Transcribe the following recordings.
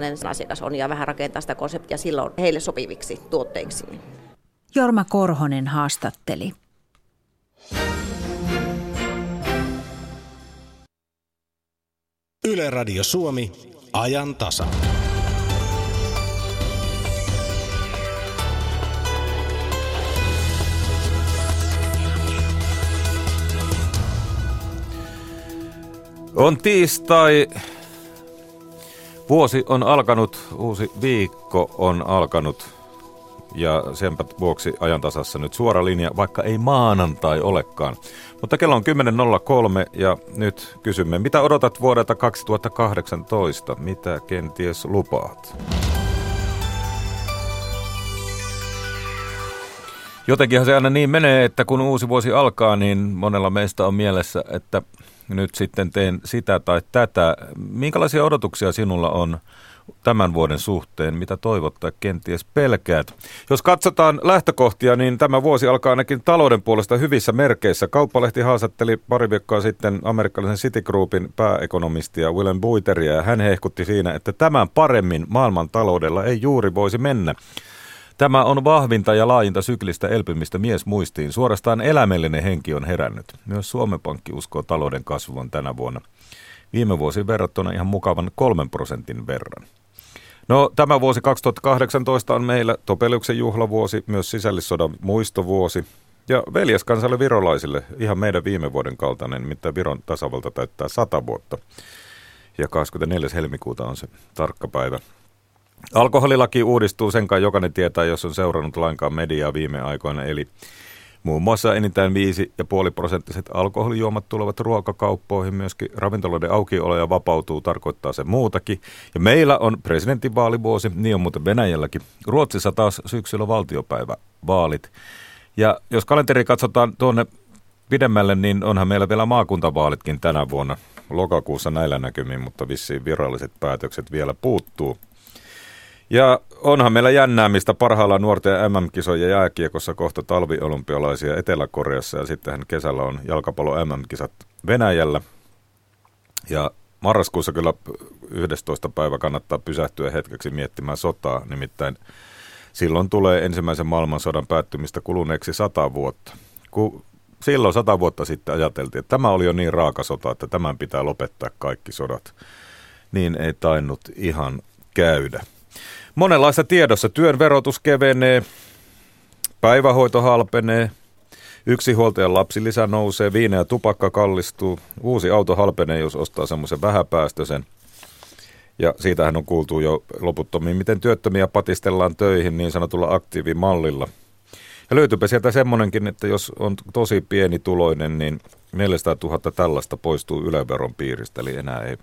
millainen asiakas on ja vähän rakentaa sitä konseptia silloin heille sopiviksi tuotteiksi. Jorma Korhonen haastatteli. Yle Radio Suomi, ajan tasa. On tiistai. Vuosi on alkanut, uusi viikko on alkanut ja sen vuoksi ajantasassa nyt suora linja, vaikka ei maanantai olekaan. Mutta kello on 10.03 ja nyt kysymme, mitä odotat vuodelta 2018? Mitä kenties lupaat? Jotenkinhan se aina niin menee, että kun uusi vuosi alkaa, niin monella meistä on mielessä, että nyt sitten teen sitä tai tätä. Minkälaisia odotuksia sinulla on tämän vuoden suhteen, mitä toivot tai kenties pelkäät. Jos katsotaan lähtökohtia, niin tämä vuosi alkaa ainakin talouden puolesta hyvissä merkeissä. Kauppalehti haastatteli pari viikkoa sitten amerikkalaisen Citigroupin pääekonomistia Willem Buiteria ja hän hehkutti siinä, että tämän paremmin maailman taloudella ei juuri voisi mennä. Tämä on vahvinta ja laajinta syklistä elpymistä mies muistiin. Suorastaan elämellinen henki on herännyt. Myös Suomen Pankki uskoo talouden kasvuun tänä vuonna. Viime vuosi verrattuna ihan mukavan kolmen prosentin verran. No tämä vuosi 2018 on meillä Topeliuksen juhlavuosi, myös sisällissodan muistovuosi. Ja veljeskansalle virolaisille ihan meidän viime vuoden kaltainen, mitä Viron tasavalta täyttää 100 vuotta. Ja 24. helmikuuta on se tarkka päivä. Alkoholilaki uudistuu, sen kai jokainen tietää, jos on seurannut lainkaan mediaa viime aikoina. Eli Muun muassa enintään 5,5 prosenttiset alkoholijuomat tulevat ruokakauppoihin, myöskin ravintoloiden aukioloja vapautuu, tarkoittaa se muutakin. Ja meillä on presidentinvaalivuosi, niin on muuten Venäjälläkin. Ruotsissa taas syksyllä valtiopäivävaalit. Ja jos kalenteri katsotaan tuonne pidemmälle, niin onhan meillä vielä maakuntavaalitkin tänä vuonna lokakuussa näillä näkymin, mutta vissiin viralliset päätökset vielä puuttuu. Ja onhan meillä jännäämistä parhaillaan nuorten MM-kisojen jääkiekossa kohta talviolympialaisia Etelä-Koreassa ja sittenhän kesällä on jalkapallo MM-kisat Venäjällä. Ja marraskuussa kyllä 11. päivä kannattaa pysähtyä hetkeksi miettimään sotaa, nimittäin silloin tulee ensimmäisen maailmansodan päättymistä kuluneeksi sata vuotta. Kun silloin sata vuotta sitten ajateltiin, että tämä oli jo niin raaka sota, että tämän pitää lopettaa kaikki sodat, niin ei tainnut ihan käydä. Monenlaista tiedossa. Työn verotus kevenee, päivähoito halpenee, yksinhuoltajan lapsilisä nousee, viina ja tupakka kallistuu, uusi auto halpenee, jos ostaa semmoisen vähäpäästöisen. Ja siitähän on kuultu jo loputtomiin, miten työttömiä patistellaan töihin niin sanotulla aktiivimallilla. Ja löytyypä sieltä semmoinenkin, että jos on tosi pieni tuloinen, niin 400 000 tällaista poistuu yleveron piiristä, eli enää ei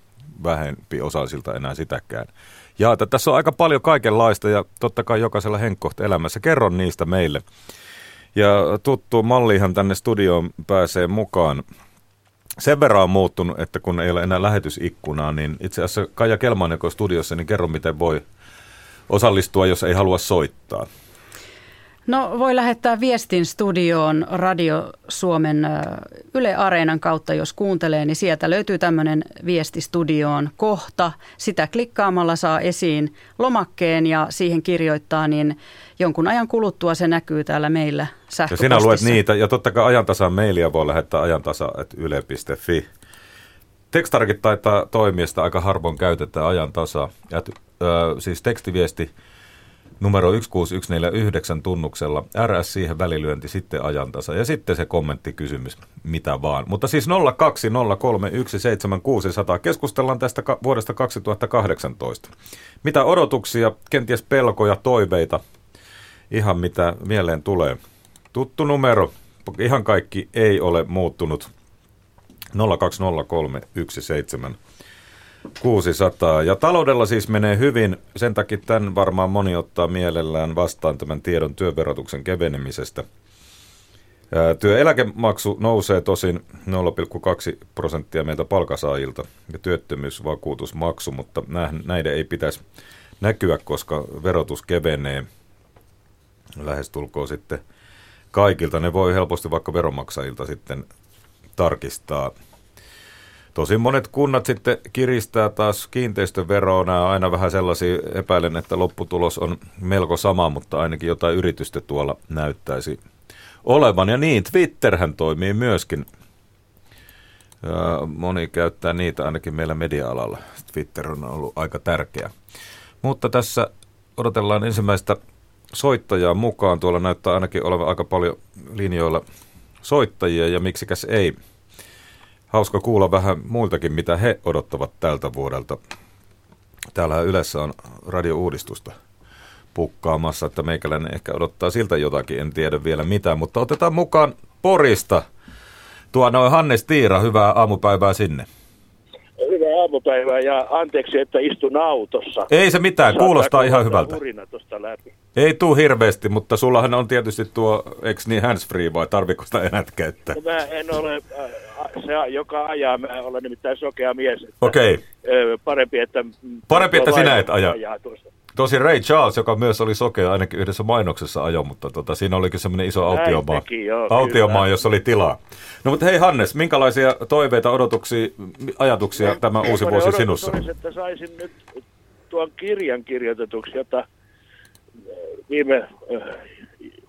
vähempi osaisilta enää sitäkään jaata. Tässä on aika paljon kaikenlaista ja totta kai jokaisella henkkohta elämässä. Kerron niistä meille. Ja tuttu mallihan tänne studioon pääsee mukaan. Sen verran on muuttunut, että kun ei ole enää lähetysikkunaa, niin itse asiassa Kaija Kelman, joka on studiossa, niin kerro miten voi osallistua, jos ei halua soittaa. No voi lähettää viestin studioon Radio Suomen Yle Areenan kautta, jos kuuntelee, niin sieltä löytyy tämmöinen viesti studioon kohta. Sitä klikkaamalla saa esiin lomakkeen ja siihen kirjoittaa, niin jonkun ajan kuluttua se näkyy täällä meillä sähköpostissa. Ja sinä luet niitä, ja totta kai ajantasan mailia voi lähettää ajantasa.yle.fi. Tekstarkit taitaa toimia, sitä aika harvoin käytetään ajantasa. Ja, äh, siis tekstiviesti numero 16149 tunnuksella. RS siihen välilyönti, sitten ajantasa ja sitten se kommenttikysymys, mitä vaan. Mutta siis 020317600 keskustellaan tästä vuodesta 2018. Mitä odotuksia, kenties pelkoja, toiveita, ihan mitä mieleen tulee. Tuttu numero, ihan kaikki ei ole muuttunut. 020317600. 600. Ja taloudella siis menee hyvin. Sen takia tämän varmaan moni ottaa mielellään vastaan tämän tiedon työverotuksen kevenemisestä. Työeläkemaksu nousee tosin 0,2 prosenttia meiltä palkasaajilta ja työttömyysvakuutusmaksu, mutta näiden ei pitäisi näkyä, koska verotus kevenee lähestulkoon sitten kaikilta. Ne voi helposti vaikka veronmaksajilta sitten tarkistaa Tosi monet kunnat sitten kiristää taas kiinteistöveroa. Nämä on aina vähän sellaisia, epäilen, että lopputulos on melko sama, mutta ainakin jotain yritystä tuolla näyttäisi olevan. Ja niin, Twitterhän toimii myöskin. Moni käyttää niitä ainakin meillä media-alalla. Twitter on ollut aika tärkeä. Mutta tässä odotellaan ensimmäistä soittajaa mukaan. Tuolla näyttää ainakin olevan aika paljon linjoilla soittajia ja miksikäs ei. Hauska kuulla vähän muiltakin, mitä he odottavat tältä vuodelta. Täällä yleensä on radiouudistusta pukkaamassa, että meikäläinen ehkä odottaa siltä jotakin, en tiedä vielä mitä, mutta otetaan mukaan Porista. Tuo noin Hannes Tiira, hyvää aamupäivää sinne. Hyvää aamupäivää ja anteeksi, että istun autossa. Ei se mitään, Saattaa kuulostaa ihan hyvältä. Läpi. Ei tuu hirveästi, mutta sullahan on tietysti tuo, eks niin handsfree vai tarviko sitä enää käyttää? No Mä en ole äh, se, joka ajaa, mä olen nimittäin sokea mies. että, Okei. ö, Parempi, että... Parempi, että sinä et aja. ajaa tuossa. Tosi Ray Charles, joka myös oli sokea, ainakin yhdessä mainoksessa ajo, mutta tota, siinä olikin semmoinen iso autiomaa, teki, joo, autiomaa kyllä. jossa oli tilaa. No mutta hei Hannes, minkälaisia toiveita, odotuksia, ajatuksia tämä uusi Semmoinen vuosi sinussa? Olisi, että saisin nyt tuon kirjan kirjoitetuksi, jota viime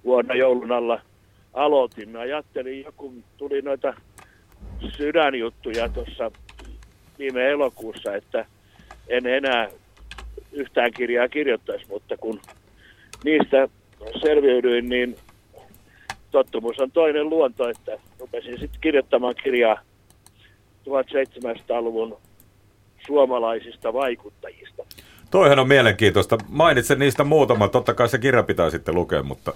vuonna joulun alla aloitin. Mä ajattelin, joku tuli noita sydänjuttuja tuossa viime elokuussa, että en enää yhtään kirjaa kirjoittaisi, mutta kun niistä selviydyin, niin tottumus on toinen luonto, että rupesin sitten kirjoittamaan kirjaa 1700-luvun suomalaisista vaikuttajista. Toihan on mielenkiintoista. Mainitsen niistä muutama, totta kai se kirja pitää sitten lukea, mutta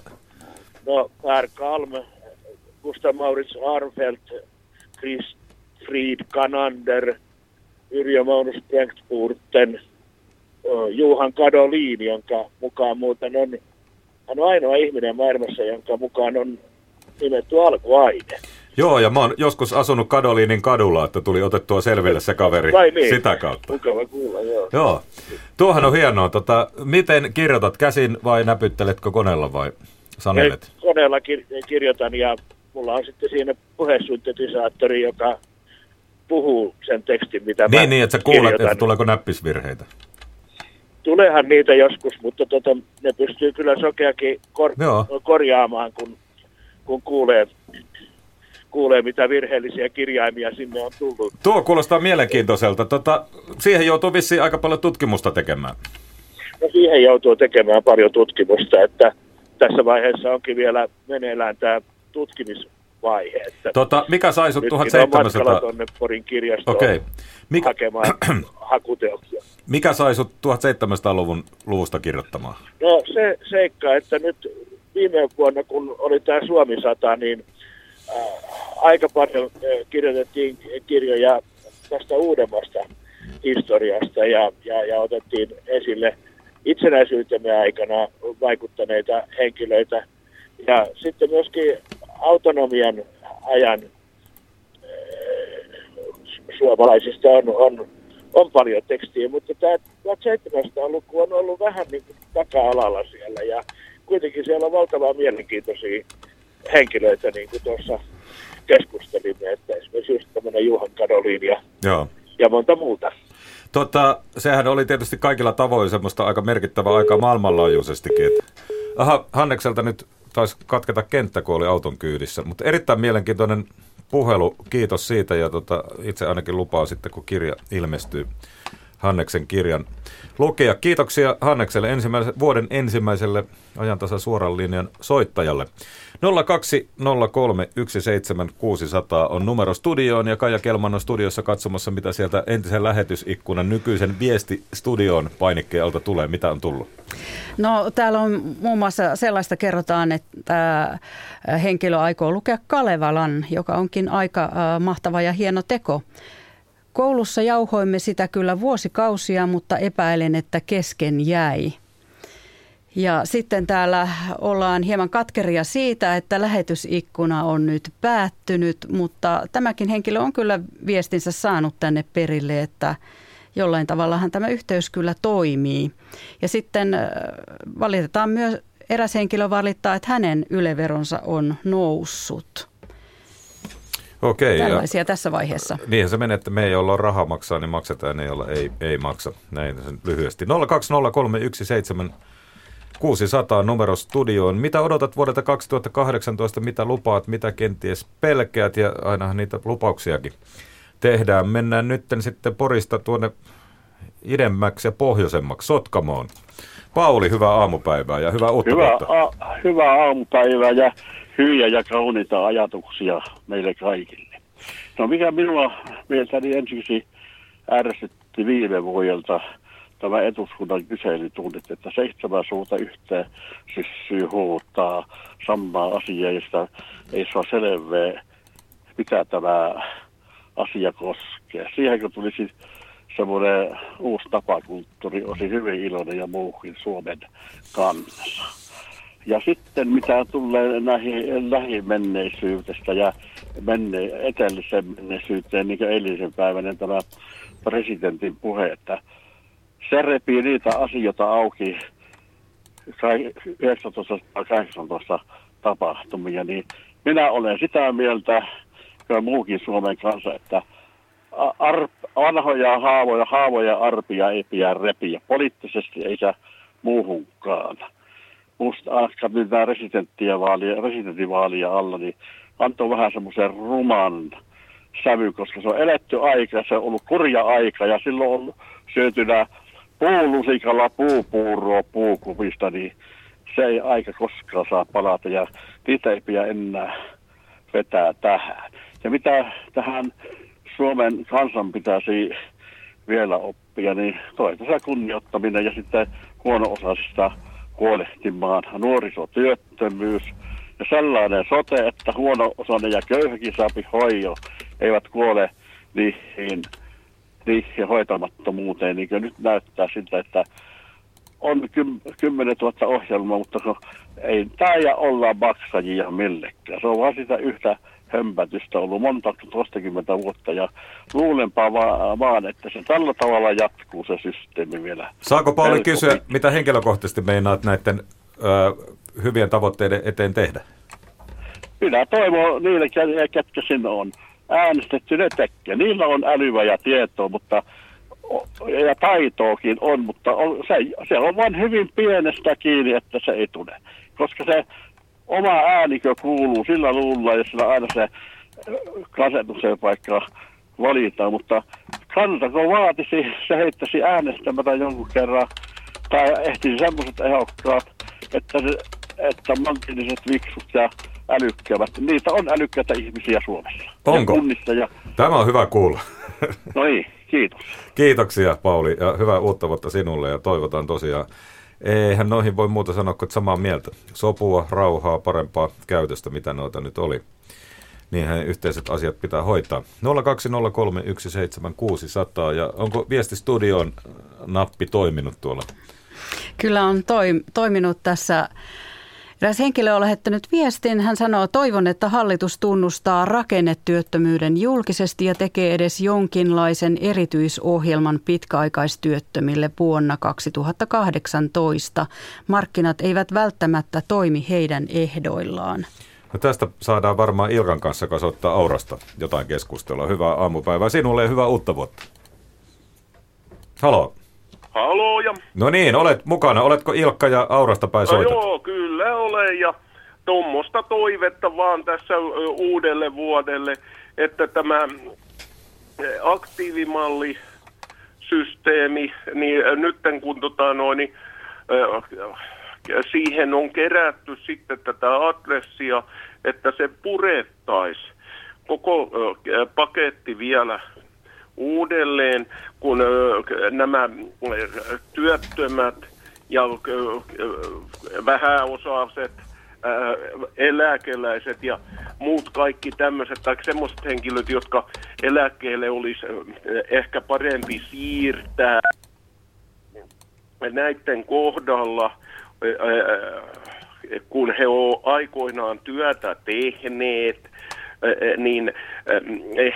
No, Per Kalm, Gustav Maurits Arnfeldt, Chris Fried Kanander, Yrjö Maunus Bengtburten, ö, Juhan Kadolin, jonka mukaan muuten on, hän on ainoa ihminen maailmassa, jonka mukaan on nimetty alkuaine. joo, ja mä oon joskus asunut Kadoliinin kadulla, että tuli otettua selville se kaveri Vai niin? sitä kautta. Mukava kuulla, joo. Joo, tuohan on hienoa. Tota, miten kirjoitat käsin vai näpytteletkö koneella vai sanelet? Ei, koneella kir- kirjoitan ja mulla on sitten siinä puhesyntetisaattori, joka puhuu sen tekstin, mitä mä Niin, niin, että sä kuulet, kirjoitan. että tuleeko näppisvirheitä. Tuleehan niitä joskus, mutta tota, ne pystyy kyllä sokeakin kor- Joo. korjaamaan, kun, kun kuulee, kuulee, mitä virheellisiä kirjaimia sinne on tullut. Tuo kuulostaa mielenkiintoiselta. Tota, siihen joutuu vissiin aika paljon tutkimusta tekemään. No siihen joutuu tekemään paljon tutkimusta, että tässä vaiheessa onkin vielä meneillään tämä tutkimisvaihe. Että Tota, mikä sai sut on 1700... matkalla tuonne Porin kirjastoon Okei. Mikä, hakemaan hakuteoksia. mikä sai sut 1700-luvun luvusta kirjoittamaan? No se seikka, että nyt viime vuonna, kun oli tämä Suomi 100, niin äh, aika paljon äh, kirjoitettiin kirjoja tästä uudemmasta historiasta ja, ja, ja otettiin esille itsenäisyytemme aikana vaikuttaneita henkilöitä. Ja sitten myöskin autonomian ajan äh, suomalaisista on, on, on paljon tekstiä, mutta tämä 1700-luku on ollut vähän niin kuin taka-alalla siellä ja kuitenkin siellä on valtavan mielenkiintoisia henkilöitä, niin kuin tuossa keskustelimme, että esimerkiksi just tämmöinen Juhan Kadolin ja, Joo. ja monta muuta. Tota, sehän oli tietysti kaikilla tavoin semmoista aika merkittävää aikaa maailmanlaajuisestikin. Aha, Hannekselta nyt taisi katketa kenttä, kun oli auton kyydissä. Mutta erittäin mielenkiintoinen puhelu. Kiitos siitä ja tota, itse ainakin lupaa sitten, kun kirja ilmestyy. Hanneksen kirjan lukea. Kiitoksia Hannekselle ensimmäisen, vuoden ensimmäiselle ajantasa suoran linjan soittajalle. 0203 17600 on numero studioon ja Kaija Kelman on studiossa katsomassa, mitä sieltä entisen lähetysikkunan nykyisen viestistudioon painikkeen alta tulee. Mitä on tullut? No täällä on muun muassa sellaista kerrotaan, että tämä henkilö aikoo lukea Kalevalan, joka onkin aika äh, mahtava ja hieno teko. Koulussa jauhoimme sitä kyllä vuosikausia, mutta epäilen, että kesken jäi. Ja sitten täällä ollaan hieman katkeria siitä, että lähetysikkuna on nyt päättynyt, mutta tämäkin henkilö on kyllä viestinsä saanut tänne perille, että jollain tavallahan tämä yhteys kyllä toimii. Ja sitten äh, valitetaan myös, eräs henkilö valittaa, että hänen yleveronsa on noussut. Okei. ja- Tällaisia tässä vaiheessa. Niinhän se menee, että me, joilla on rahaa maksaa, niin maksetaan, ne, joilla ei, ei maksa. Näin sen lyhyesti. 020317600 numero studioon. Mitä odotat vuodelta 2018, mitä lupaat, mitä kenties pelkäät ja ainahan niitä lupauksiakin tehdään. Mennään nyt sitten Porista tuonne idemmäksi ja pohjoisemmaksi, Sotkamoon. Pauli, hyvää aamupäivää ja hyvää uutta Hyvää, a, hyvää aamupäivää ja hyviä ja kauniita ajatuksia meille kaikille. No mikä minua mieltäni ensiksi ärsytti viime vuodelta tämä etuskunnan kyselytunnit, että seitsemän suuta yhteen syssyy huuttaa samaa asiaa, josta ei saa selvää, mitä tämä asia koskee. Siihen kun tulisi semmoinen uusi tapakulttuuri, olisi hyvin iloinen ja muuhin Suomen kanssa. Ja sitten mitä tulee näihin lähimenneisyydestä ja menne, etelliseen menneisyyteen, niin kuin eilisen päivänä tämä presidentin puhe, että se repii niitä asioita auki sai 1918 tapahtumia, niin minä olen sitä mieltä, kuin muukin Suomen kanssa, että arp, vanhoja haavoja, haavoja arpia ei pidä repiä. Poliittisesti eikä muuhunkaan. Musta katsoin tämä residenttiä vaalia, residentinvaalia alla, niin antoi vähän semmoisen ruman sävy, koska se on eletty aika, se on ollut kurja aika ja silloin on syöty nää puulusikalla puupuuroa puukupista, niin se ei aika koskaan saa palata ja niitä ei pidä enää vetää tähän. Ja mitä tähän Suomen kansan pitäisi vielä oppia, niin toistensa kunnioittaminen ja sitten huono-osaisista huolehtimaan, nuorisotyöttömyys ja sellainen sote, että huono-osainen ja köyhäkin saapi hoio, eivät kuole niihin, niihin hoitamattomuuteen, niin nyt näyttää siltä, että on kym, 10 000 ohjelmaa, mutta ei tämä olla maksajia millekään. Se on vaan sitä yhtä hömpätystä ollut monta toistakymmentä vuotta ja luulenpa vaan, vaan, että se tällä tavalla jatkuu se systeemi vielä. Saako Pauli Helppo kysyä, mitä henkilökohtaisesti meinaat näiden ö, hyvien tavoitteiden eteen tehdä? Minä toivon niille, ket- ketkä sinne on äänestetty, ne tekee. Niillä on älyä ja tietoa, mutta ja taitoakin on, mutta on, se, se on vain hyvin pienestä kiinni, että se ei tule. Koska se oma äänikö kuuluu sillä luulla, ja sillä aina se kasetuksen paikka valitaan, mutta kansa kun vaatisi, se heittäisi äänestämättä jonkun kerran, tai ehtisi semmoiset ehokkaat, että, se, että maltilliset viksut ja älykkävät, niitä on älykkäitä ihmisiä Suomessa. Onko? Ja kunnissa ja, Tämä on hyvä kuulla. no niin, kiitos. Kiitoksia Pauli ja hyvää uutta vuotta sinulle ja toivotaan tosiaan. Eihän noihin voi muuta sanoa kuin samaa mieltä. Sopua, rauhaa, parempaa käytöstä, mitä noita nyt oli. Niinhän yhteiset asiat pitää hoitaa. 020317600 ja onko viestistudioon nappi toiminut tuolla? Kyllä on toi, toiminut tässä. Eräs henkilö on lähettänyt viestin. Hän sanoo, toivon, että hallitus tunnustaa rakennetyöttömyyden julkisesti ja tekee edes jonkinlaisen erityisohjelman pitkäaikaistyöttömille vuonna 2018. Markkinat eivät välttämättä toimi heidän ehdoillaan. No tästä saadaan varmaan Ilkan kanssa kasvattaa Aurasta jotain keskustelua. Hyvää aamupäivää sinulle ja hyvää uutta vuotta. Halo. Haloo ja No niin, olet mukana. Oletko Ilkka ja Aurasta päin no soitat? joo, kyllä olen ja tuommoista toivetta vaan tässä uudelle vuodelle, että tämä aktiivimalli systeemi, niin nytten kun tota noin, niin, siihen on kerätty sitten tätä adressia, että se purettaisi koko paketti vielä uudelleen, kun nämä työttömät ja vähäosaiset eläkeläiset ja muut kaikki tämmöiset, tai semmoiset henkilöt, jotka eläkkeelle olisi ehkä parempi siirtää. Näiden kohdalla, kun he ovat aikoinaan työtä tehneet, niin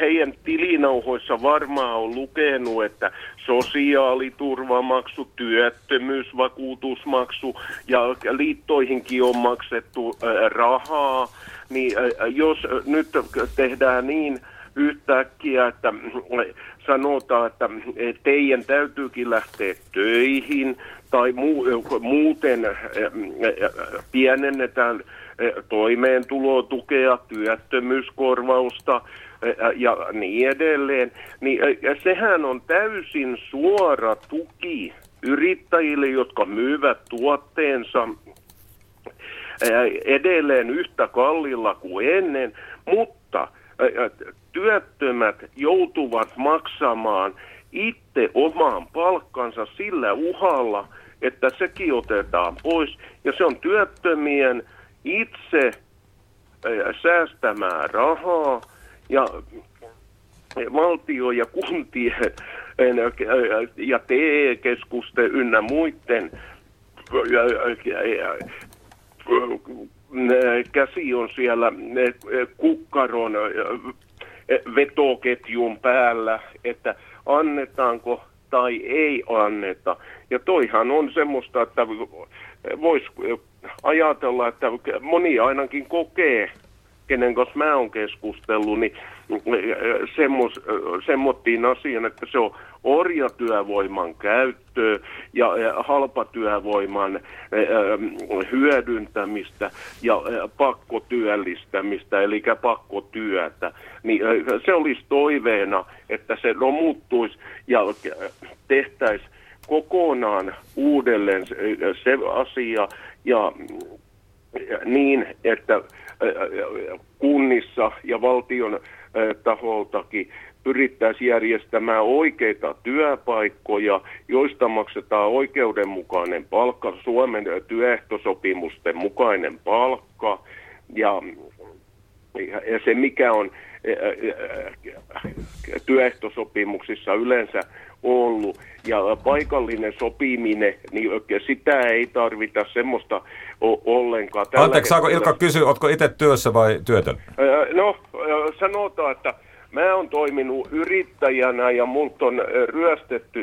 heidän tilinauhoissa varmaan on lukenut, että sosiaaliturvamaksu, työttömyysvakuutusmaksu ja liittoihinkin on maksettu rahaa, niin jos nyt tehdään niin yhtäkkiä, että sanotaan, että teidän täytyykin lähteä töihin tai muuten pienennetään toimeentulotukea, työttömyyskorvausta ja niin edelleen, niin sehän on täysin suora tuki yrittäjille, jotka myyvät tuotteensa edelleen yhtä kallilla kuin ennen, mutta työttömät joutuvat maksamaan itse omaan palkkansa sillä uhalla, että sekin otetaan pois. Ja se on työttömien itse säästämään rahaa ja valtio ja kuntien ja TE-keskusten ynnä muiden käsi on siellä kukkaron vetoketjun päällä, että annetaanko tai ei anneta. Ja toihan on semmoista, että voisi ajatella, että moni ainakin kokee, kenen kanssa mä oon keskustellut, niin semmos, semmottiin asian, että se on orjatyövoiman käyttöä ja halpatyövoiman hyödyntämistä ja pakkotyöllistämistä, eli pakkotyötä. Niin se olisi toiveena, että se romuttuisi ja tehtäisiin kokonaan uudelleen se asia ja niin, että kunnissa ja valtion taholtakin pyrittäisiin järjestämään oikeita työpaikkoja, joista maksetaan oikeudenmukainen palkka, Suomen työehtosopimusten mukainen palkka ja, ja se mikä on työehtosopimuksissa yleensä ollut. Ja paikallinen sopiminen, niin sitä ei tarvita semmoista ollenkaan. Tällä Anteeksi, saako Ilkka kysyä, oletko itse työssä vai työtön? No, sanotaan, että mä oon toiminut yrittäjänä ja multa on ryöstetty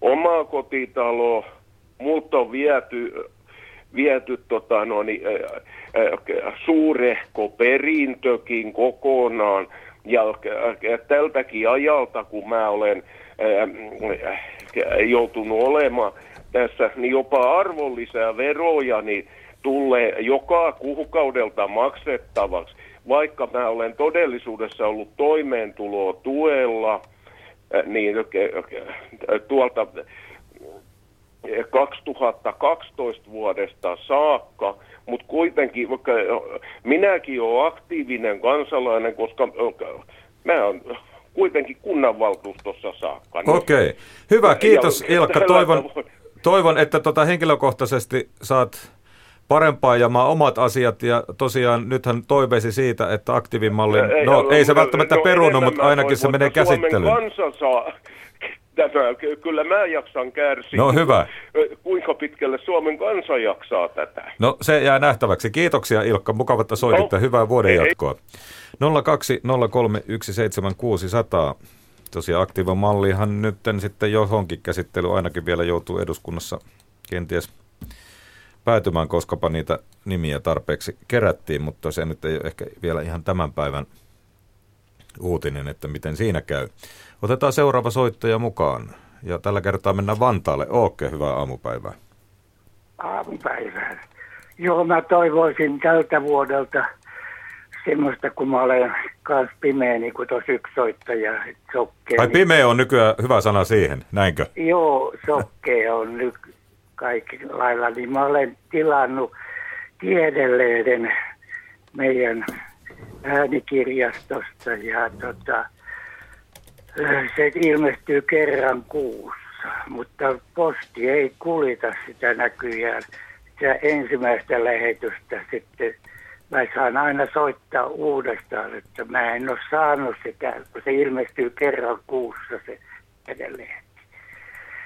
omaa kotitalo, multa on viety, viety tota, no, niin, suurehko perintökin kokonaan. Ja tältäkin ajalta, kun mä olen joutunut olemaan tässä, niin jopa arvonlisää veroja niin tulee joka kuukaudelta maksettavaksi, vaikka mä olen todellisuudessa ollut toimeentuloa tuella, niin tuolta 2012 vuodesta saakka, mutta kuitenkin, vaikka minäkin olen aktiivinen kansalainen, koska mä olen kuitenkin kunnanvaltuustossa saakka. Okei, okay. hyvä, kiitos ja, Ilkka. Toivon, toivon, että tota henkilökohtaisesti saat parempaa ja omat asiat ja tosiaan nythän toiveisi siitä, että aktiivimallin, no ei se välttämättä no, perunut, mutta ainakin se menee käsittelyyn. Suomen kansa saa tämä, kyllä mä jaksan kärsiä. No hyvä. Kuinka pitkälle Suomen kansa jaksaa tätä? No se jää nähtäväksi. Kiitoksia Ilkka, mukava, että soititte. No, Hyvää vuoden jatkoa. 020317600. Tosiaan aktiivamallihan nyt sitten johonkin käsittely ainakin vielä joutuu eduskunnassa kenties päätymään, koskapa niitä nimiä tarpeeksi kerättiin, mutta se nyt ei ole ehkä vielä ihan tämän päivän uutinen, että miten siinä käy. Otetaan seuraava soittaja mukaan. Ja tällä kertaa mennään Vantaalle. Ookke, hyvää aamupäivää. Aamupäivää. Joo, mä toivoisin tältä vuodelta semmoista, kun mä olen kanssa pimeä, niin kuin tuossa yksi soittaja, sokkee. Ai pimeä on nykyään hyvä sana siihen, näinkö? Joo, sokkee on nyt kaikki lailla, niin mä olen tilannut tiedelehden meidän äänikirjastosta ja tota, se ilmestyy kerran kuussa, mutta posti ei kulita sitä näkyjään. Sitä ensimmäistä lähetystä sitten mä saan aina soittaa uudestaan, että mä en ole saanut sitä, kun se ilmestyy kerran kuussa se edelleen.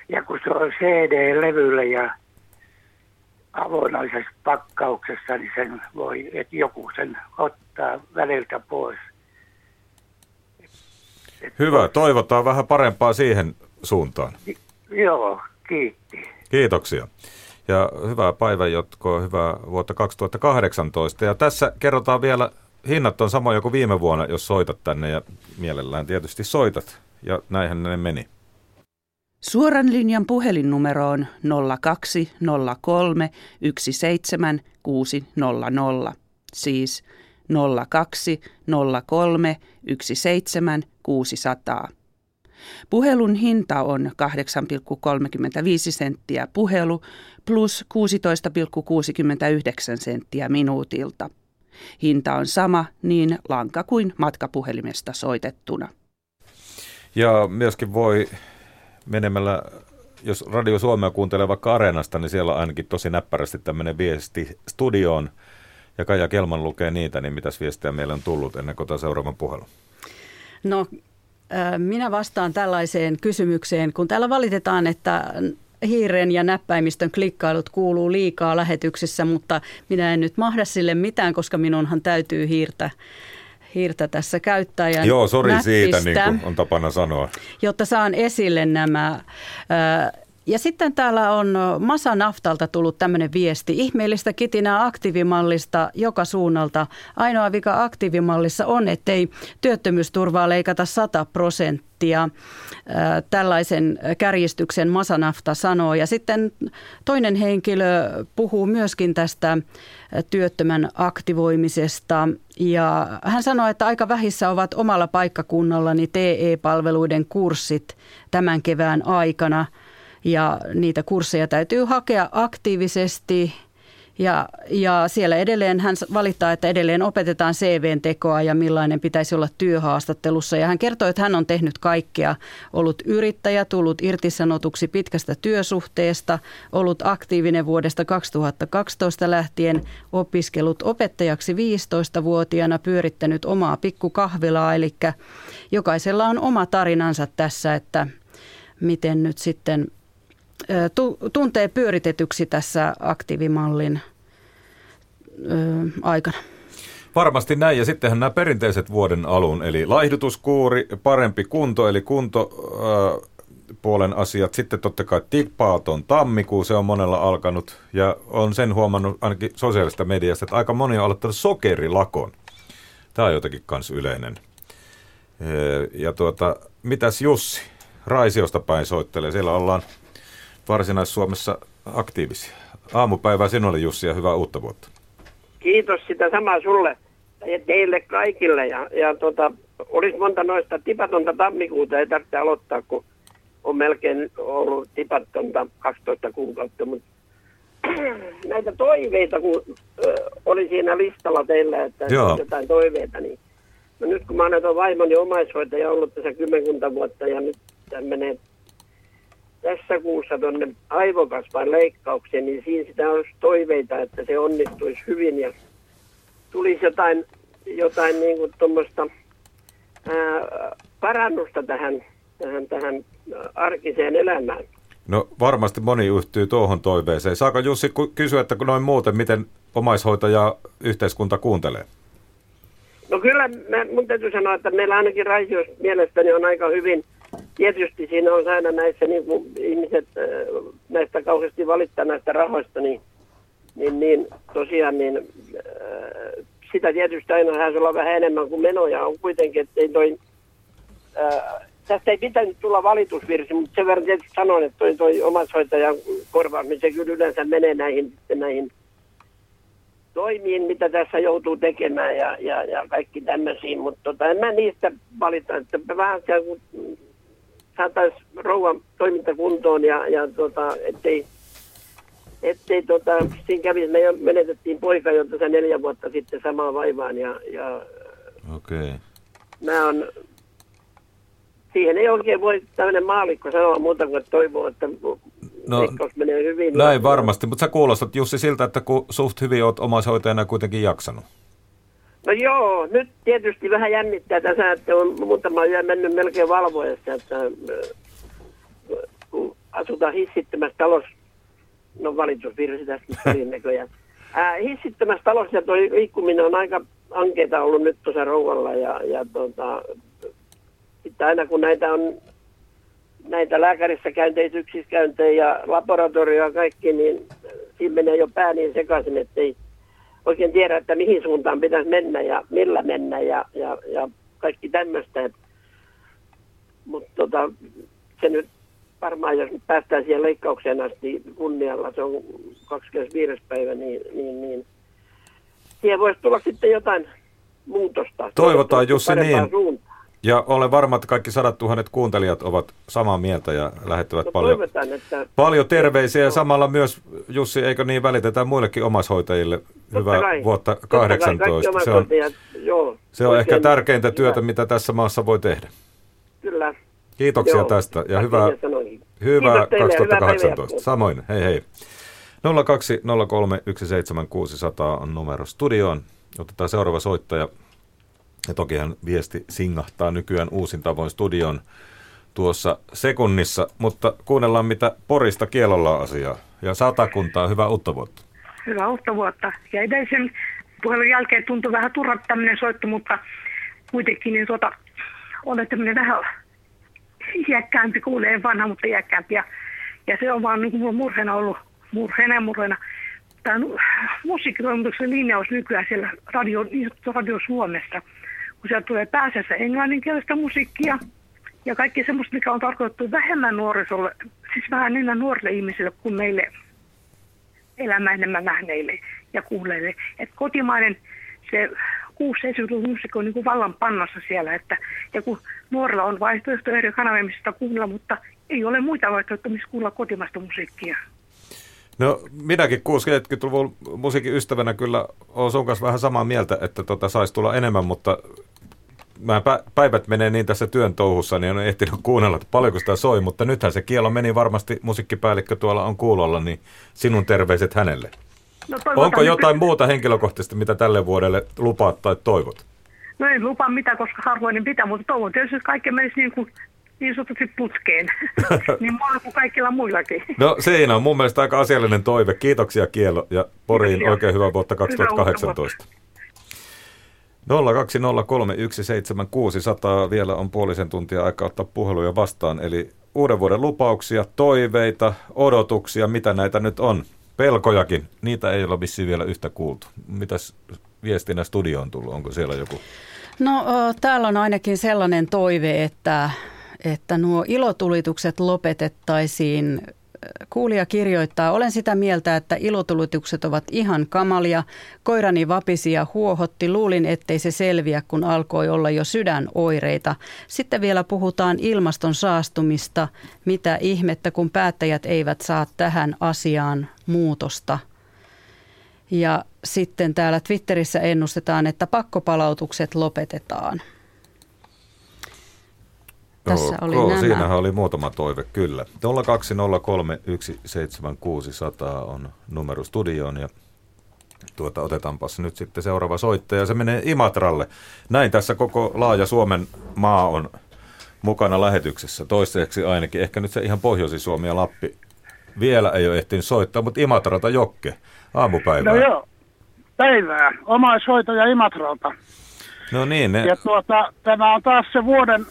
Ja kun se on CD-levyllä ja avonaisessa pakkauksessa, niin sen voi, että joku sen ottaa väliltä pois. Hyvä, toivotaan vähän parempaa siihen suuntaan. Joo, kiitti. Kiitoksia. Ja hyvää päivänjatkoa, hyvää vuotta 2018. Ja tässä kerrotaan vielä, hinnat on samoja kuin viime vuonna, jos soitat tänne ja mielellään tietysti soitat. Ja näinhän ne meni. Suoran linjan puhelinnumero on 0203 17600, siis 0203 17600. Puhelun hinta on 8,35 senttiä puhelu plus 16,69 senttiä minuutilta. Hinta on sama niin lanka kuin matkapuhelimesta soitettuna. Ja myöskin voi menemällä, jos Radio Suomea kuuntelee vaikka Areenasta, niin siellä on ainakin tosi näppärästi tämmöinen viesti studioon. Ja Kaija Kelman lukee niitä, niin mitäs viestejä meillä on tullut ennen kuin seuraavan puhelun? No minä vastaan tällaiseen kysymykseen, kun täällä valitetaan, että hiiren ja näppäimistön klikkailut kuuluu liikaa lähetyksissä, mutta minä en nyt mahda sille mitään, koska minunhan täytyy hiirtä hiirtä tässä käyttää. Ja Joo, sori siitä, niin kuin on tapana sanoa. Jotta saan esille nämä ja sitten täällä on Masa Naftalta tullut tämmöinen viesti. Ihmeellistä kitinää aktiivimallista joka suunnalta. Ainoa vika aktiivimallissa on, ettei työttömyysturvaa leikata 100 prosenttia. Tällaisen kärjistyksen Masanafta sanoo. Ja sitten toinen henkilö puhuu myöskin tästä työttömän aktivoimisesta. Ja hän sanoi, että aika vähissä ovat omalla paikkakunnallani TE-palveluiden kurssit tämän kevään aikana – ja niitä kursseja täytyy hakea aktiivisesti ja, ja siellä edelleen hän valittaa, että edelleen opetetaan CVn tekoa ja millainen pitäisi olla työhaastattelussa. Ja hän kertoo, että hän on tehnyt kaikkea. Ollut yrittäjä, tullut irtisanotuksi pitkästä työsuhteesta, ollut aktiivinen vuodesta 2012 lähtien, opiskellut opettajaksi 15-vuotiaana, pyörittänyt omaa pikkukahvilaa. Eli jokaisella on oma tarinansa tässä, että miten nyt sitten tuntee pyöritetyksi tässä aktiivimallin aikana. Varmasti näin. Ja sittenhän nämä perinteiset vuoden alun, eli laihdutuskuuri, parempi kunto, eli kunto puolen asiat. Sitten totta kai tippaaton tammikuu, se on monella alkanut. Ja on sen huomannut ainakin sosiaalista mediasta, että aika moni on aloittanut sokerilakon. Tämä on jotenkin kans yleinen. Ja tuota, mitäs Jussi? Raisiosta päin soittelee. Siellä ollaan Varsinais-Suomessa aktiivisia. Aamupäivää sinulle Jussi ja hyvää uutta vuotta. Kiitos sitä samaa sulle ja teille kaikille. Ja, ja tota, olisi monta noista tipatonta tammikuuta ei tarvitse aloittaa, kun on melkein ollut tipatonta 12 kuukautta. Mutta näitä toiveita, kun ö, oli siinä listalla teillä, että Joo. jotain toiveita, niin no nyt kun mä olen vaimoni omaishoitaja ollut tässä kymmenkunta vuotta ja nyt tämmöinen tässä kuussa tuonne aivokasvain leikkaukseen, niin siinä sitä olisi toiveita, että se onnistuisi hyvin ja tulisi jotain, jotain niin kuin tuommoista parannusta tähän, tähän, tähän arkiseen elämään. No varmasti moni yhtyy tuohon toiveeseen. Saako Jussi kysyä, että noin muuten, miten omaishoitaja yhteiskunta kuuntelee? No kyllä, mä, mun täytyy sanoa, että meillä ainakin Raisiossa mielestäni on aika hyvin – tietysti siinä on aina näissä niin kuin ihmiset näistä kauheasti valittaa näistä rahoista, niin, niin, niin tosiaan niin, sitä tietysti aina saisi olla vähän enemmän kuin menoja. On kuitenkin, että ei toi, äh, tästä ei pitänyt tulla valitusvirsi, mutta sen verran tietysti sanon, että toi, toi omaishoitajan korvaaminen, se kyllä yleensä menee näihin, näihin toimiin, mitä tässä joutuu tekemään ja, ja, ja kaikki tämmöisiin, mutta tota, en mä niistä valita, että vähän saataisiin rouvan toiminta kuntoon ja, ja tota, ettei, ettei tota, siinä kävisi, me menetettiin poika jo tässä neljä vuotta sitten samaan vaivaan ja, ja okay. mä on, siihen ei oikein voi tämmöinen maalikko sanoa muuta kuin toivoa, että no, menee hyvin. Näin varmasti, mutta sä kuulostat Jussi siltä, että kun suht hyvin oot omaishoitajana kuitenkin jaksanut. No joo, nyt tietysti vähän jännittää tässä, että on muutama yö mennyt melkein valvoessa, että äh, kun asutaan hissittömässä talossa, no valitusvirsi tästä näköjään. Ää, äh, hissittömässä talossa tuo liikkuminen on aika, ankeita ollut nyt tuossa rouvalla ja, ja tota, sitten aina kun näitä on näitä lääkärissä käyntejä, yksiskäyntejä ja laboratorio ja kaikki, niin siinä menee jo pää niin sekaisin, että ei oikein tiedä, että mihin suuntaan pitäisi mennä ja millä mennä ja, ja, ja kaikki tämmöistä. Mutta tota, se nyt varmaan, jos nyt päästään siihen leikkaukseen asti kunnialla, se on 25. päivä, niin, niin, niin siihen voisi tulla sitten jotain muutosta. Toivotaan Jussi niin. suuntaan. Ja olen varma, että kaikki sadat tuhannet kuuntelijat ovat samaa mieltä ja lähettävät No, paljon, että paljon terveisiä. Ja samalla myös, Jussi, eikö niin, välitetään muillekin omaishoitajille hyvää kai. vuotta Totta kai, kaikki 18. Se on, joo, se on ehkä tärkeintä hyvä. työtä, mitä tässä maassa voi tehdä. Kyllä. Kiitoksia Joo, tästä ja hyvää, hyvää Kiitos teille ja hyvää 2018. päivää. Samoin, hei hei. 020317600 on numero studioon. Otetaan seuraava soittaja. Ja tokihan viesti singahtaa nykyään uusin tavoin studion tuossa sekunnissa, mutta kuunnellaan mitä Porista kielolla on asiaa. Ja satakuntaa, hyvää uutta vuotta. Hyvää uutta vuotta. Ja edellisen puhelun jälkeen tuntui vähän turhat tämmöinen soitto, mutta kuitenkin niin tuota, olen tämmöinen vähän iäkkäämpi, kuulee vanha, mutta iäkkäämpi. Ja, ja se on vaan niin kuin murheena ollut, murheena ja murheena. Tämä musiikkitoimituksen linjaus nykyään siellä radio, radio Suomessa, kun sieltä tulee pääasiassa englanninkielistä musiikkia ja kaikki semmoista, mikä on tarkoitettu vähemmän nuorisolle, siis vähän enemmän nuorille ihmisille kuin meille elämää enemmän nähneille ja kuulleille. Et kotimainen se 6-70-luvun musiikki on niin kuin vallan pannassa siellä, että ja kun nuorilla on vaihtoehto eri kanavia, mistä kuunnella, mutta ei ole muita vaihtoehtoja, missä kuulla kotimaista musiikkia. No minäkin 60-70-luvun musiikin ystävänä kyllä olen sun kanssa vähän samaa mieltä, että tota saisi tulla enemmän, mutta mä pä- päivät menee niin tässä työn touhussa, niin en ole ehtinyt kuunnella, että paljonko sitä soi, mutta nythän se kielo meni varmasti, musiikkipäällikkö tuolla on kuulolla, niin sinun terveiset hänelle. No, Onko nyt- jotain muuta henkilökohtaisesti, mitä tälle vuodelle lupaat tai toivot? No en lupaa mitään, koska harvoin pitää, mutta toivon tietysti, että kaikki menisi niin, kuin, niin sanotusti putkeen. niin mulla kuin kaikilla muillakin. No siinä on mun mielestä aika asiallinen toive. Kiitoksia Kielo ja Poriin Kiitoksia. oikein hyvää vuotta Hyvää uutta 2018. 020317600 vielä on puolisen tuntia aikaa ottaa puheluja vastaan. Eli uuden vuoden lupauksia, toiveita, odotuksia, mitä näitä nyt on. Pelkojakin, niitä ei ole vissiin vielä yhtä kuultu. Mitäs viestinä studioon tullut? Onko siellä joku? No täällä on ainakin sellainen toive, että, että nuo ilotulitukset lopetettaisiin. Kuulija kirjoittaa, olen sitä mieltä, että ilotulitukset ovat ihan kamalia. Koirani vapisi ja huohotti, luulin ettei se selviä, kun alkoi olla jo sydänoireita. Sitten vielä puhutaan ilmaston saastumista. Mitä ihmettä, kun päättäjät eivät saa tähän asiaan muutosta. Ja sitten täällä Twitterissä ennustetaan, että pakkopalautukset lopetetaan. Tässä oli Ok, nämä. Siinähän oli muutama toive, kyllä. 020317600 on numero studioon ja tuota, otetaanpas nyt sitten seuraava soittaja. Se menee Imatralle. Näin tässä koko laaja Suomen maa on mukana lähetyksessä. Toistaiseksi ainakin. Ehkä nyt se ihan Pohjoisi-Suomi ja Lappi vielä ei ole ehtinyt soittaa, mutta Imatralta Jokke. Aamupäivää. No joo, päivää. Omaishoitaja Imatralta. No niin, ne, Ja tuota, tämä on taas se vuoden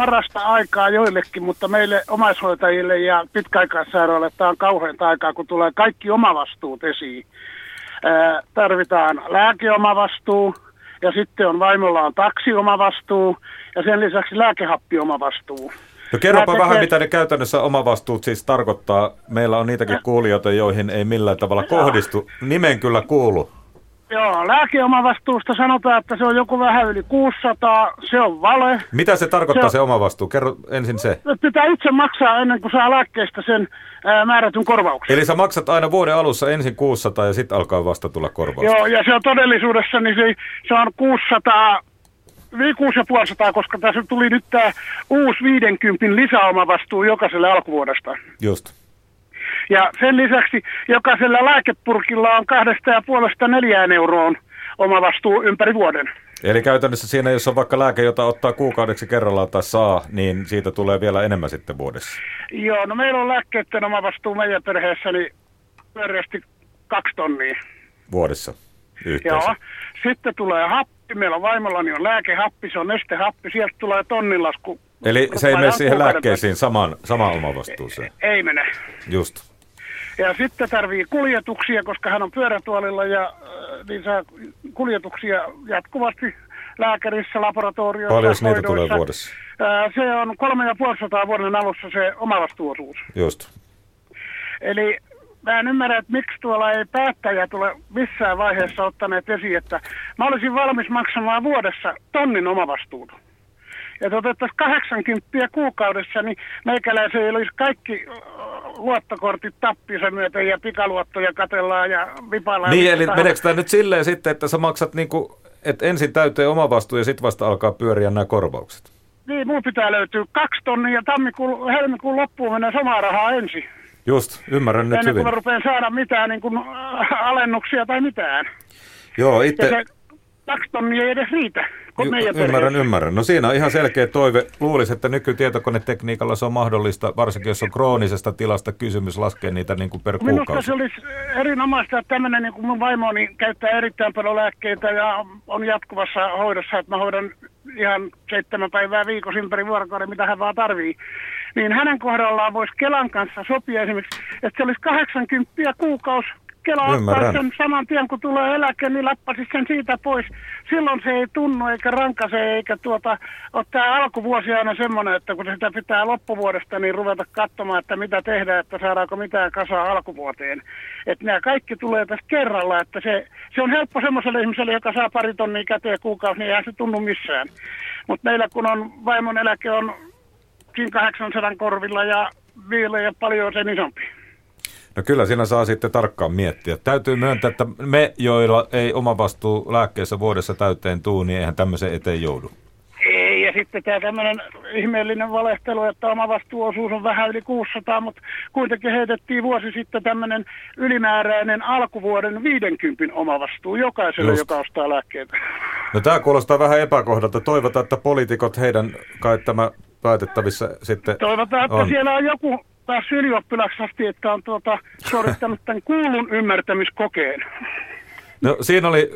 parasta aikaa joillekin, mutta meille omaishoitajille ja pitkäaikaissairaille tämä on kauheanta aikaa, kun tulee kaikki omavastuut esiin. Ää, tarvitaan lääkeomavastuu ja sitten on vaimolla on taksiomavastuu ja sen lisäksi lääkehappiomavastuu. No kerropa Nämä vähän, mitä ne käytännössä omavastuut siis tarkoittaa. Meillä on niitäkin kuulijoita, joihin ei millään tavalla kohdistu. Nimen kyllä kuulu. Joo, lääkeomavastuusta sanotaan, että se on joku vähän yli 600, se on vale. Mitä se tarkoittaa Se se, omavastuu? Kerro ensin se. Pitää itse maksaa ennen kuin saa lääkkeestä sen ää, määrätyn korvauksen. Eli sä maksat aina vuoden alussa ensin 600 ja sitten alkaa vasta tulla korvaus. Joo, ja se on todellisuudessa, niin se, se on 600, vi- 6500, koska tässä tuli nyt tämä uusi 50 lisäomavastuu jokaiselle alkuvuodesta. Just. Ja sen lisäksi jokaisella lääkepurkilla on kahdesta ja puolesta neljään euroon omavastuu ympäri vuoden. Eli käytännössä siinä, jos on vaikka lääke, jota ottaa kuukaudeksi kerrallaan tai saa, niin siitä tulee vielä enemmän sitten vuodessa. Joo, no meillä on lääkkeiden omavastuu meidän perheessä, niin pyöreästi kaksi tonnia. Vuodessa yhteensä. Joo. Sitten tulee happi. meillä on vaimollani on lääkehappi, se on nestehappi, sieltä tulee tonnilasku. Eli se ei mene siihen lääkkeisiin samaan, samaan omavastuuseen. päästä. Ei mene. Just. Ja sitten tarvii kuljetuksia, koska hän on pyörätuolilla ja äh, niin saa kuljetuksia jatkuvasti lääkärissä, laboratoriossa, Paljon niitä tulee vuodessa? Äh, Se on kolme ja puoli sataa vuoden alussa se omavastuuosuus. Just. Eli mä en ymmärrä, että miksi tuolla ei päättäjä tule missään vaiheessa ottaneet esiin, että mä olisin valmis maksamaan vuodessa tonnin omavastuuta. Ja otettaisiin 80 kuukaudessa, niin meikäläisen ei olisi kaikki luottokortit tappionsa myöten ja pikaluottoja katellaan ja vipaillaan. Niin, eli meneekö tämä nyt silleen sitten, että sä maksat niinku, että ensin täyteen omavastuu ja sitten vasta alkaa pyöriä nämä korvaukset? Niin, mun pitää löytyä kaksi tonnia ja tammikuun, helmikuun loppuun menee samaa rahaa ensin. Just, ymmärrän nyt ennen kuin hyvin. mä rupean saada mitään niin kuin, äh, alennuksia tai mitään. Joo, Ja itse se kaksi tonnia ei edes riitä. Meidän ymmärrän, ymmärrän. No siinä on ihan selkeä toive. Luulisi, että nykytietokonetekniikalla se on mahdollista, varsinkin jos on kroonisesta tilasta kysymys, laskea niitä niin kuin per Minusta kuukausi. se olisi erinomaista, että tämmöinen, niin kuin mun vaimoni käyttää erittäin paljon lääkkeitä ja on jatkuvassa hoidossa, että mä hoidan ihan seitsemän päivää viikossa ympäri vuorokauden, mitä hän vaan tarvii. Niin hänen kohdallaan voisi Kelan kanssa sopia esimerkiksi, että se olisi 80 kuukausi Kela ottaa Ymmärrän. sen saman tien, kun tulee eläke, niin lappasi sen siitä pois. Silloin se ei tunnu eikä rankase eikä tuota, ole tämä alkuvuosi aina semmoinen, että kun sitä pitää loppuvuodesta, niin ruveta katsomaan, että mitä tehdään, että saadaanko mitään kasaa alkuvuoteen. Että nämä kaikki tulee tässä kerralla, että se, se on helppo semmoiselle ihmiselle, joka saa pari tonnia käteen kuukausi, niin eihän se tunnu missään. Mutta meillä kun on vaimon eläke on siinä 800 korvilla ja vielä ja paljon sen isompi. No kyllä siinä saa sitten tarkkaan miettiä. Täytyy myöntää, että me, joilla ei oma vastuu lääkkeessä vuodessa täyteen tuu, niin eihän tämmöisen eteen joudu. Ei, ja sitten tämä tämmöinen ihmeellinen valehtelu, että oma vastuuosuus on vähän yli 600, mutta kuitenkin heitettiin vuosi sitten tämmöinen ylimääräinen alkuvuoden 50 omavastuu jokaiselle, Just. joka ostaa lääkkeitä. No tämä kuulostaa vähän epäkohdalta. Toivotaan, että poliitikot heidän kai tämä päätettävissä sitten Toivotaan, että on. siellä on joku päässyt ylioppilaksi asti, että on tuota, suorittanut tämän kuulun ymmärtämiskokeen. No siinä oli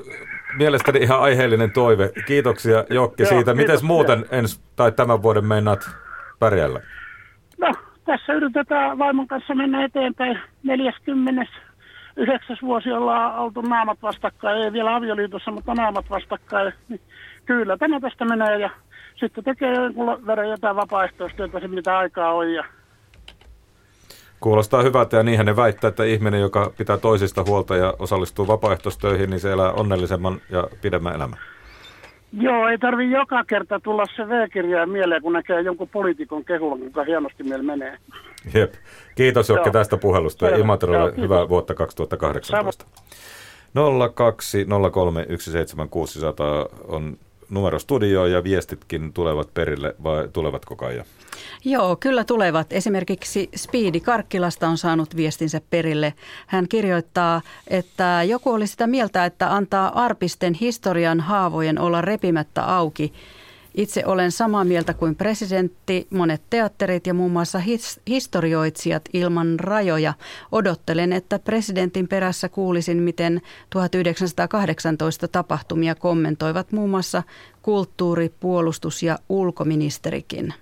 mielestäni ihan aiheellinen toive. Kiitoksia Jokki Joo, siitä. Miten muuten ens, tai tämän vuoden meinaat pärjällä? No, tässä yritetään vaimon kanssa mennä eteenpäin. 49. vuosi ollaan oltu naamat vastakkain, ei vielä avioliitossa, mutta naamat vastakkain. Niin Kyllä, tämä tästä menee ja sitten tekee jonkun verran jotain vapaaehtoistyötä, se mitä aikaa on. Ja Kuulostaa hyvältä ja niinhän ne väittää, että ihminen, joka pitää toisista huolta ja osallistuu vapaaehtoistöihin, niin se elää onnellisemman ja pidemmän elämän. Joo, ei tarvi joka kerta tulla se V-kirjaa mieleen, kun näkee jonkun poliitikon kehulla, kuinka hienosti meillä menee. Jep. Kiitos Jokki Joo. tästä puhelusta ja. Imatralle hyvää vuotta 2018. 02 03 17600 on numero studioon ja viestitkin tulevat perille vai tulevatko Kaija? Joo, kyllä tulevat. Esimerkiksi Speedy Karkkilasta on saanut viestinsä perille. Hän kirjoittaa, että joku oli sitä mieltä, että antaa arpisten historian haavojen olla repimättä auki. Itse olen samaa mieltä kuin presidentti, monet teatterit ja muun muassa his- historioitsijat ilman rajoja. Odottelen, että presidentin perässä kuulisin, miten 1918 tapahtumia kommentoivat muun muassa kulttuuri-, puolustus- ja ulkoministerikin.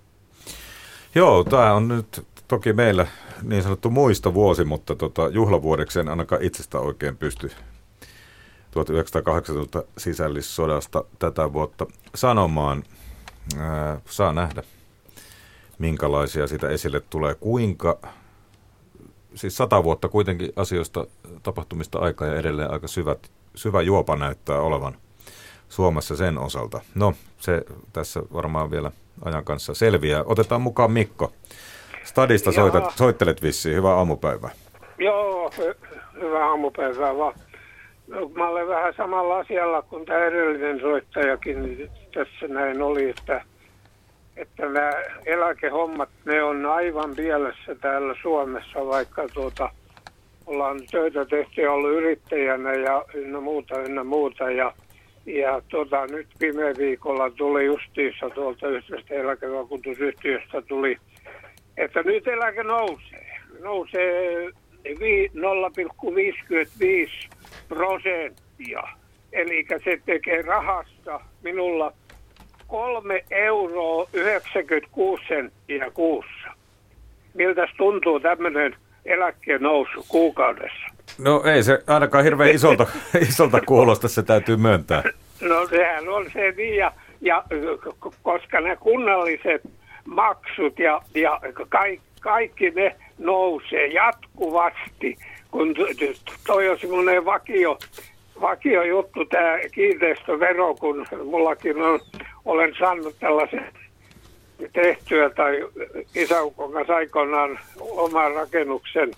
Joo, tämä on nyt toki meillä niin sanottu muistovuosi, mutta tota, juhlavuodeksi en ainakaan itsestä oikein pysty 1918 sisällissodasta tätä vuotta sanomaan. Ää, saa nähdä, minkälaisia sitä esille tulee. Kuinka, siis sata vuotta kuitenkin asioista, tapahtumista aikaa ja edelleen aika syvät, syvä juopa näyttää olevan Suomessa sen osalta. No, se tässä varmaan vielä ajan kanssa selviää. Otetaan mukaan Mikko. Stadista soitat, soittelet vissiin. Hyvää aamupäivää. Joo, hy- hyvää aamupäivää vaan. No, mä olen vähän samalla asialla kuin tämä edellinen soittajakin niin tässä näin oli, että, että nämä eläkehommat, ne on aivan pielessä täällä Suomessa, vaikka tuota, ollaan töitä tehty ja ollut yrittäjänä ja ynnä muuta, ynnä muuta. Ja, ja tuota, nyt viime viikolla tuli justiissa tuolta yhteisestä eläkevakuutusyhtiöstä tuli, että nyt eläke nousee. Nousee vi- 0,55 prosenttia. eli se tekee rahasta minulla 3 euroa 96 senttiä kuussa. Miltä tuntuu tämmöinen eläkkeen nousu kuukaudessa? No ei se ainakaan hirveän isolta, isolta kuulosta, se täytyy myöntää. No sehän on se niin, ja, ja koska ne kunnalliset maksut ja, ja kaikki, kaikki ne nousee jatkuvasti, kun toi on semmoinen vakio, vakio juttu tämä kiinteistövero, kun mullakin on, olen saanut tällaisen tehtyä tai isäukon kanssa aikoinaan oman rakennuksen.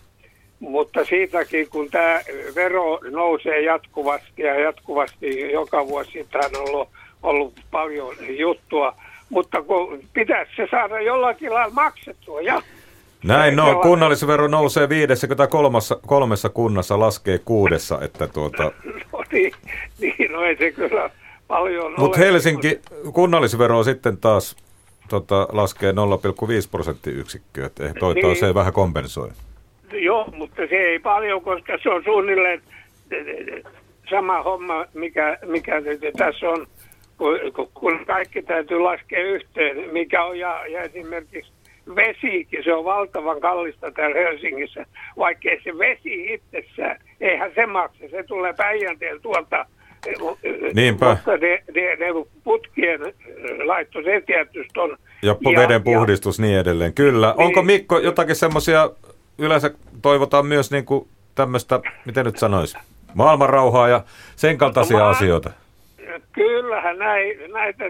Mutta siitäkin, kun tämä vero nousee jatkuvasti ja jatkuvasti joka vuosi, tähän on ollut, ollut paljon juttua. Mutta kun pitäisi se saada jollakin lailla maksettua. Ja näin, no kunnallisvero nousee 53 kolmessa kunnassa, laskee kuudessa, että tuota... No niin, niin no ei se kyllä paljon Mutta Helsinki, kunnallisvero sitten taas tota, laskee 0,5 prosenttiyksikköä, että toi niin. se vähän kompensoi. Joo, mutta se ei paljon, koska se on suunnilleen sama homma, mikä, mikä tässä on, kun, kun kaikki täytyy laskea yhteen, mikä on, ja, ja esimerkiksi vesikin, se on valtavan kallista täällä Helsingissä, vaikkei se vesi itsessään, eihän se maksa, se tulee Päijänteen tuolta Niinpä. Mutta ne, ne, ne putkien laitto, se tietysti on. Ja, ja veden puhdistus ja, niin edelleen. Kyllä. Niin, Onko Mikko jotakin semmoisia, yleensä toivotaan myös niin kuin tämmöistä, miten nyt sanoisi, maailmanrauhaa ja sen kaltaisia no, asioita? Kyllähän näin, näitä,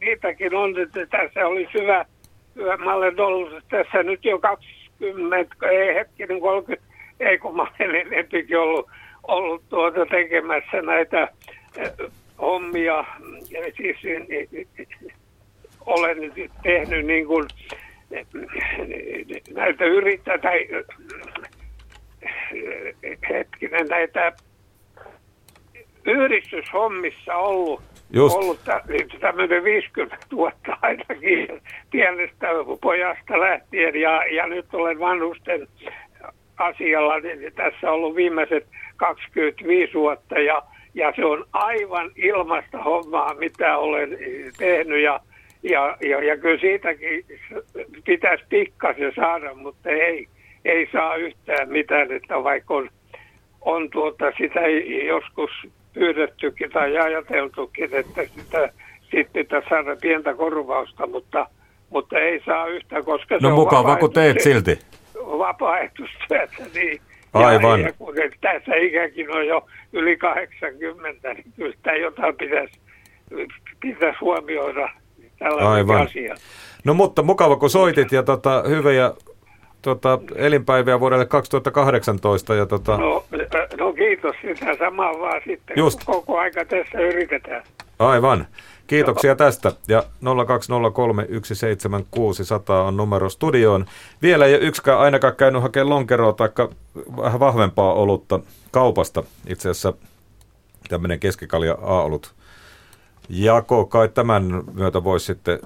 niitäkin on, että tässä oli hyvä, hyvä mä olen ollut tässä nyt jo 20, ei hetkinen 30, ei kun mä olen enempikin ollut ollut tuota tekemässä näitä eh, hommia. Siis eh, olen tehnyt niin kuin eh, näitä yrittää tai hetkinen näitä yhdistyshommissa ollut, Just. ollut tämmöinen 50 vuotta ainakin pienestä pojasta lähtien ja, ja nyt olen vanhusten asialla, niin tässä on ollut viimeiset 25 vuotta ja, ja se on aivan ilmasta hommaa, mitä olen tehnyt ja, ja, ja, ja kyllä siitäkin pitäisi pikkasen saada, mutta ei, ei saa yhtään mitään, että vaikka on, on tuota, sitä joskus pyydettykin tai ajateltukin, että sitä sit pitäisi saada pientä korvausta, mutta, mutta ei saa yhtään, koska no se on mukava, kun teet silti. Vapaaehtoistyötä, niin Aivan. Ja, ja kun tässä ikäkin on jo yli 80, niin kyllä sitä jotain pitäisi, pitäisi huomioida Aivan. asia. No mutta mukava kun soitit ja tota, hyviä tota, elinpäiviä vuodelle 2018. Ja, tota... no, no kiitos sitä samaa vaan sitten, Just. koko aika tässä yritetään. Aivan. Kiitoksia tästä. Ja 020317600 on numero studioon. Vielä ei ole yksikään ainakaan käynyt hakemaan lonkeroa tai vähän vahvempaa olutta kaupasta. Itse asiassa tämmöinen keskikalja A-olut jako kai tämän myötä voisi sitten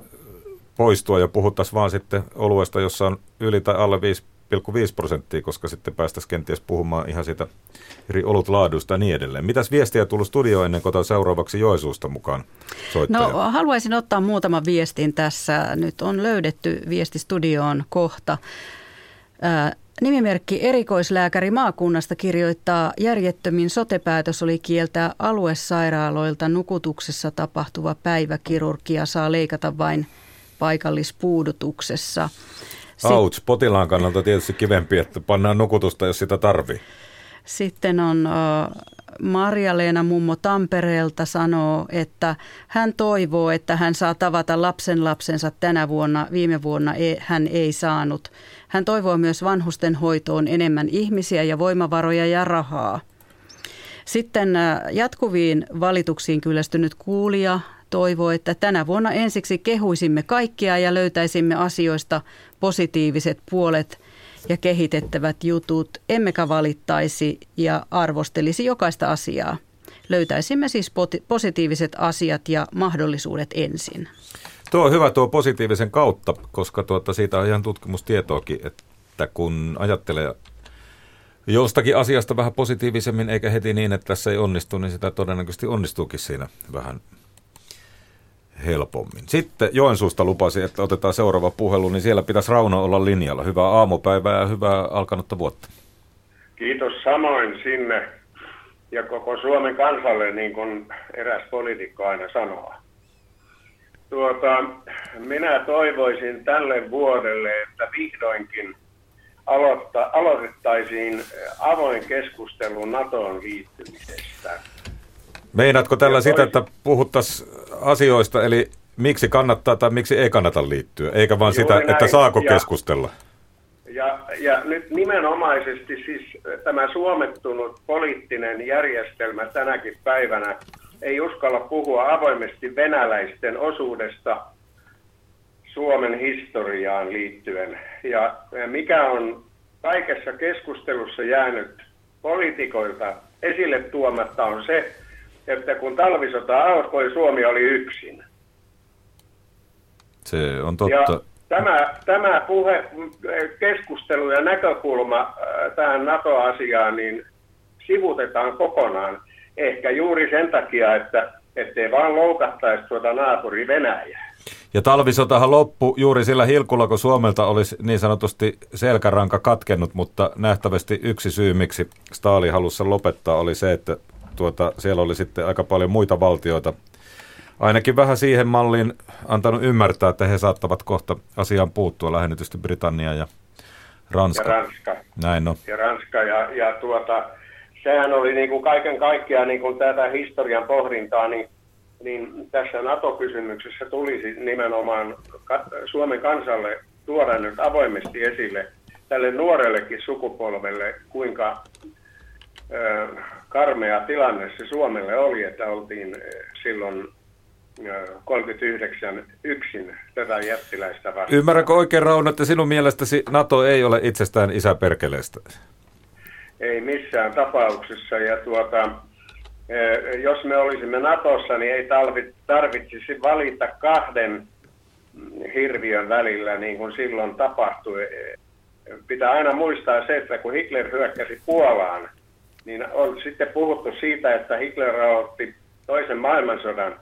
poistua ja puhuttaisiin vaan sitten oluesta, jossa on yli tai alle 5 5 prosenttia, koska sitten päästäisiin kenties puhumaan ihan siitä eri olutlaadusta ja niin edelleen. Mitäs viestiä tullut studioon ennen kuin seuraavaksi Joisuusta mukaan soittaja? No haluaisin ottaa muutaman viestin tässä. Nyt on löydetty viesti studioon kohta. Nimimerkki erikoislääkäri maakunnasta kirjoittaa, järjettömin sotepäätös oli kieltää aluesairaaloilta nukutuksessa tapahtuva päiväkirurgia saa leikata vain paikallispuudutuksessa. Ouch, potilaan kannalta tietysti kivempi, että pannaan nukutusta, jos sitä tarvii. Sitten on Marja-Leena mummo Tampereelta sanoo, että hän toivoo, että hän saa tavata lapsen lapsensa tänä vuonna. Viime vuonna ei, hän ei saanut. Hän toivoo myös vanhusten hoitoon enemmän ihmisiä ja voimavaroja ja rahaa. Sitten jatkuviin valituksiin kyllästynyt kuulija toivoo, että tänä vuonna ensiksi kehuisimme kaikkia ja löytäisimme asioista positiiviset puolet ja kehitettävät jutut, emmekä valittaisi ja arvostelisi jokaista asiaa. Löytäisimme siis positiiviset asiat ja mahdollisuudet ensin. Tuo on hyvä tuo positiivisen kautta, koska tuota, siitä on ihan tutkimustietoakin, että kun ajattelee jostakin asiasta vähän positiivisemmin, eikä heti niin, että tässä ei onnistu, niin sitä todennäköisesti onnistuukin siinä vähän helpommin. Sitten Joensuusta lupasi, että otetaan seuraava puhelu, niin siellä pitäisi Rauno olla linjalla. Hyvää aamupäivää ja hyvää alkanutta vuotta. Kiitos samoin sinne ja koko Suomen kansalle, niin kuin eräs poliitikko aina sanoo. Tuota, minä toivoisin tälle vuodelle, että vihdoinkin aloitta, aloitettaisiin avoin keskustelu NATOon liittymisestä. Meinaatko tällä sitä, että puhuttaisiin asioista, eli miksi kannattaa tai miksi ei kannata liittyä, eikä vaan Juuri sitä, näin. että saako ja, keskustella? Ja, ja nyt nimenomaisesti siis tämä suomettunut poliittinen järjestelmä tänäkin päivänä ei uskalla puhua avoimesti venäläisten osuudesta Suomen historiaan liittyen. Ja mikä on kaikessa keskustelussa jäänyt poliitikoilta esille tuomatta on se, että kun talvisota alkoi, Suomi oli yksin. Se on totta. Ja tämä, tämä puhe, keskustelu ja näkökulma äh, tähän NATO-asiaan, niin sivutetaan kokonaan. Ehkä juuri sen takia, että ettei vaan loukattaisi tuota naapuri Venäjää. Ja talvisotahan loppu juuri sillä hilkulla, kun Suomelta olisi niin sanotusti selkäranka katkennut, mutta nähtävästi yksi syy, miksi Stalin halusi lopettaa, oli se, että tuota, siellä oli sitten aika paljon muita valtioita, ainakin vähän siihen malliin antanut ymmärtää, että he saattavat kohta asiaan puuttua, lähennetysti Britannia ja Ranska. Ja Ranska. Näin on. Ja Ranska ja, ja tuota, sehän oli niin kuin kaiken kaikkiaan niin kuin tätä historian pohdintaa, niin, niin tässä NATO-kysymyksessä tulisi nimenomaan Suomen kansalle tuoda nyt avoimesti esille tälle nuorellekin sukupolvelle, kuinka ö, karmea tilanne se Suomelle oli, että oltiin silloin 39 yksin tätä jättiläistä vastaan. Ymmärränkö oikein Rauno, että sinun mielestäsi NATO ei ole itsestään isäperkeleestä? Ei missään tapauksessa. Ja tuota, jos me olisimme Natossa, niin ei tarvitsisi valita kahden hirviön välillä, niin kuin silloin tapahtui. Pitää aina muistaa se, että kun Hitler hyökkäsi Puolaan, niin on sitten puhuttu siitä, että Hitler rahoitti toisen maailmansodan,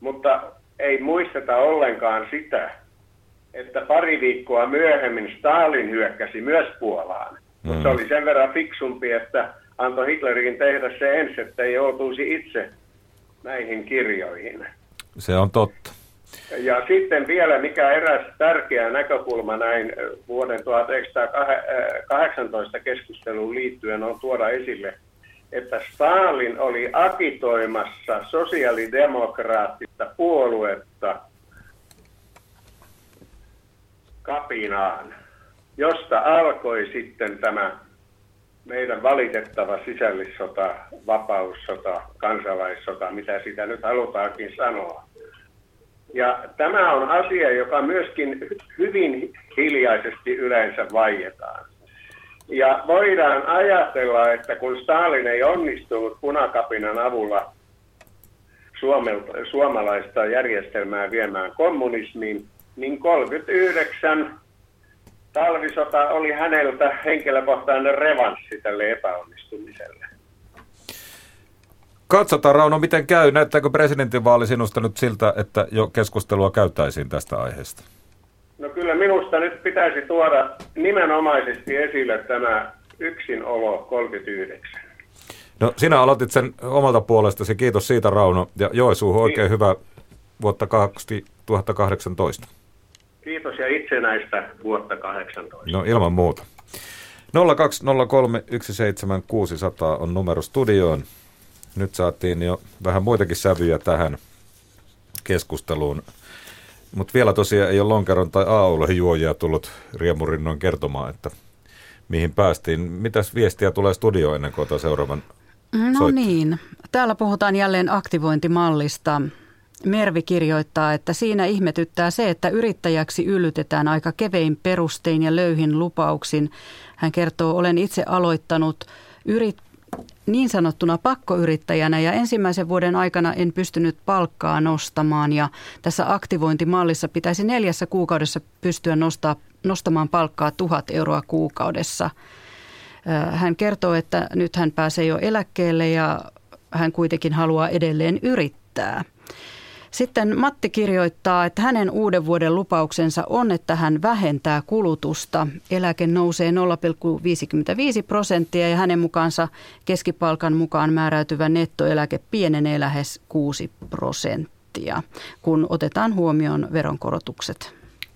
mutta ei muisteta ollenkaan sitä, että pari viikkoa myöhemmin Stalin hyökkäsi myös Puolaan. Mm. Mutta oli sen verran fiksumpi, että antoi Hitlerin tehdä se ensin, että ei joutuisi itse näihin kirjoihin. Se on totta. Ja sitten vielä, mikä eräs tärkeä näkökulma näin vuoden 1918 keskusteluun liittyen on tuoda esille, että Stalin oli agitoimassa sosiaalidemokraattista puoluetta kapinaan, josta alkoi sitten tämä meidän valitettava sisällissota, vapaussota, kansalaissota, mitä sitä nyt halutaankin sanoa. Ja tämä on asia, joka myöskin hyvin hiljaisesti yleensä vaietaan. Ja voidaan ajatella, että kun Stalin ei onnistunut punakapinan avulla Suomelta, suomalaista järjestelmää viemään kommunismiin, niin 39 talvisota oli häneltä henkilökohtainen revanssi tälle epäonnistumiselle. Katsotaan Rauno, miten käy. Näyttääkö presidentinvaali sinusta nyt siltä, että jo keskustelua käytäisiin tästä aiheesta? No kyllä minusta nyt pitäisi tuoda nimenomaisesti esille tämä yksinolo 39. No sinä aloitit sen omalta puolestasi, kiitos siitä Rauno. Ja Joensuuhun oikein hyvää vuotta 2018. Kiitos ja itsenäistä vuotta 18. No ilman muuta. 020317600 on numero studioon. Nyt saatiin jo vähän muitakin sävyjä tähän keskusteluun. Mutta vielä tosiaan ei ole lonkeron tai aaulohen juojia tullut riemurinnoin kertomaan, että mihin päästiin. Mitäs viestiä tulee studioon ennen kuin seuraavan No soittaa? niin, täällä puhutaan jälleen aktivointimallista. Mervi kirjoittaa, että siinä ihmetyttää se, että yrittäjäksi yllytetään aika kevein perustein ja löyhin lupauksin. Hän kertoo, olen itse aloittanut yrit, niin sanottuna pakkoyrittäjänä ja ensimmäisen vuoden aikana en pystynyt palkkaa nostamaan ja tässä aktivointimallissa pitäisi neljässä kuukaudessa pystyä nostaa, nostamaan palkkaa tuhat euroa kuukaudessa. Hän kertoo, että nyt hän pääsee jo eläkkeelle ja hän kuitenkin haluaa edelleen yrittää. Sitten Matti kirjoittaa, että hänen uuden vuoden lupauksensa on, että hän vähentää kulutusta. Eläke nousee 0,55 prosenttia ja hänen mukaansa keskipalkan mukaan määräytyvä nettoeläke pienenee lähes 6 prosenttia, kun otetaan huomioon veronkorotukset. 020317600,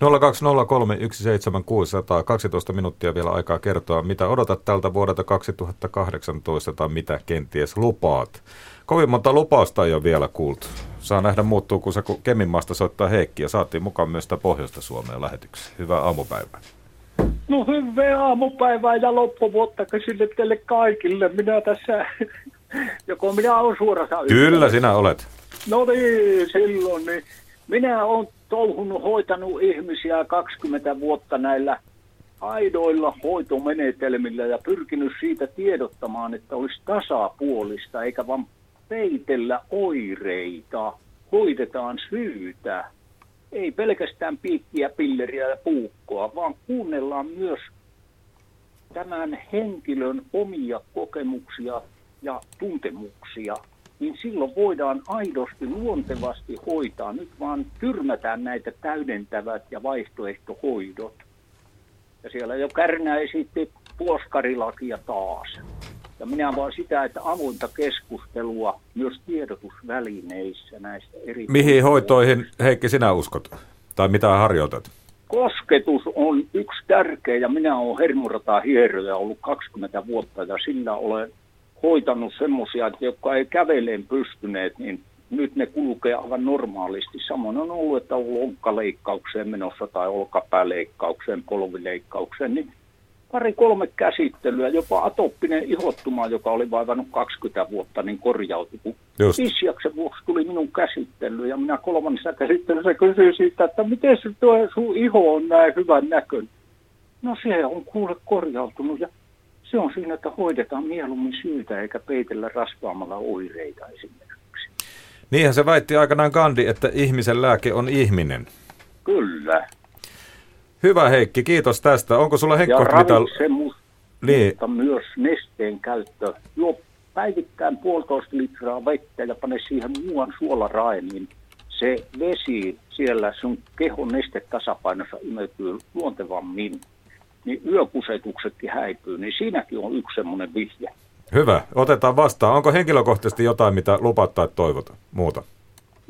12 minuuttia vielä aikaa kertoa, mitä odotat tältä vuodelta 2018 tai mitä kenties lupaat. Kovin monta lupausta ei ole vielä kuultu. Saa nähdä muuttuu, kun se kun Keminmaasta soittaa Heikki ja saatiin mukaan myös sitä Pohjoista Suomea lähetykseen. Hyvää aamupäivää. No hyvää aamupäivää ja loppuvuotta sille teille kaikille. Minä tässä, joko minä olen suorassa Kyllä sinä olet. No niin, silloin niin. Minä olen touhunut, hoitanut ihmisiä 20 vuotta näillä aidoilla hoitomenetelmillä ja pyrkinyt siitä tiedottamaan, että olisi tasapuolista eikä vain peitellä oireita, hoidetaan syytä. Ei pelkästään piikkiä, pilleriä ja puukkoa, vaan kuunnellaan myös tämän henkilön omia kokemuksia ja tuntemuksia, niin silloin voidaan aidosti luontevasti hoitaa. Nyt vaan tyrmätään näitä täydentävät ja vaihtoehtohoidot. Ja siellä jo Kärnä esitti puoskarilakia taas. Ja minä vaan sitä, että avointa keskustelua myös tiedotusvälineissä näistä eri... Mihin hoitoihin, Heikki, sinä uskot? Tai mitä harjoitat? Kosketus on yksi tärkeä ja minä olen hermorata hieroja ollut 20 vuotta ja sillä olen hoitanut semmoisia, jotka ei käveleen pystyneet, niin nyt ne kulkee aivan normaalisti. Samoin on ollut, että on lonkkaleikkaukseen menossa tai olkapääleikkaukseen, polvileikkaukseen, niin pari-kolme käsittelyä, jopa atoppinen ihottuma, joka oli vaivannut 20 vuotta, niin korjautui. Kun Isjaksen vuoksi tuli minun käsittely ja minä kolmannessa käsittelyssä kysyin siitä, että miten se tuo sun iho on näin hyvän näkön. No se on kuule korjautunut ja se on siinä, että hoidetaan mieluummin syytä eikä peitellä rasvaamalla oireita esimerkiksi. Niinhän se väitti aikanaan Gandhi, että ihmisen lääke on ihminen. Kyllä. Hyvä Heikki, kiitos tästä. Onko sulla Henkko mitä... niin. mutta myös nesteen käyttö. Juo päivittäin puolitoista litraa vettä ja pane siihen muuan suolaraen, niin se vesi siellä sun kehon nestetasapainossa imeytyy luontevammin. Niin yökusetuksetkin häipyy, niin siinäkin on yksi semmoinen vihje. Hyvä, otetaan vastaan. Onko henkilökohtaisesti jotain, mitä lupaat tai toivota muuta?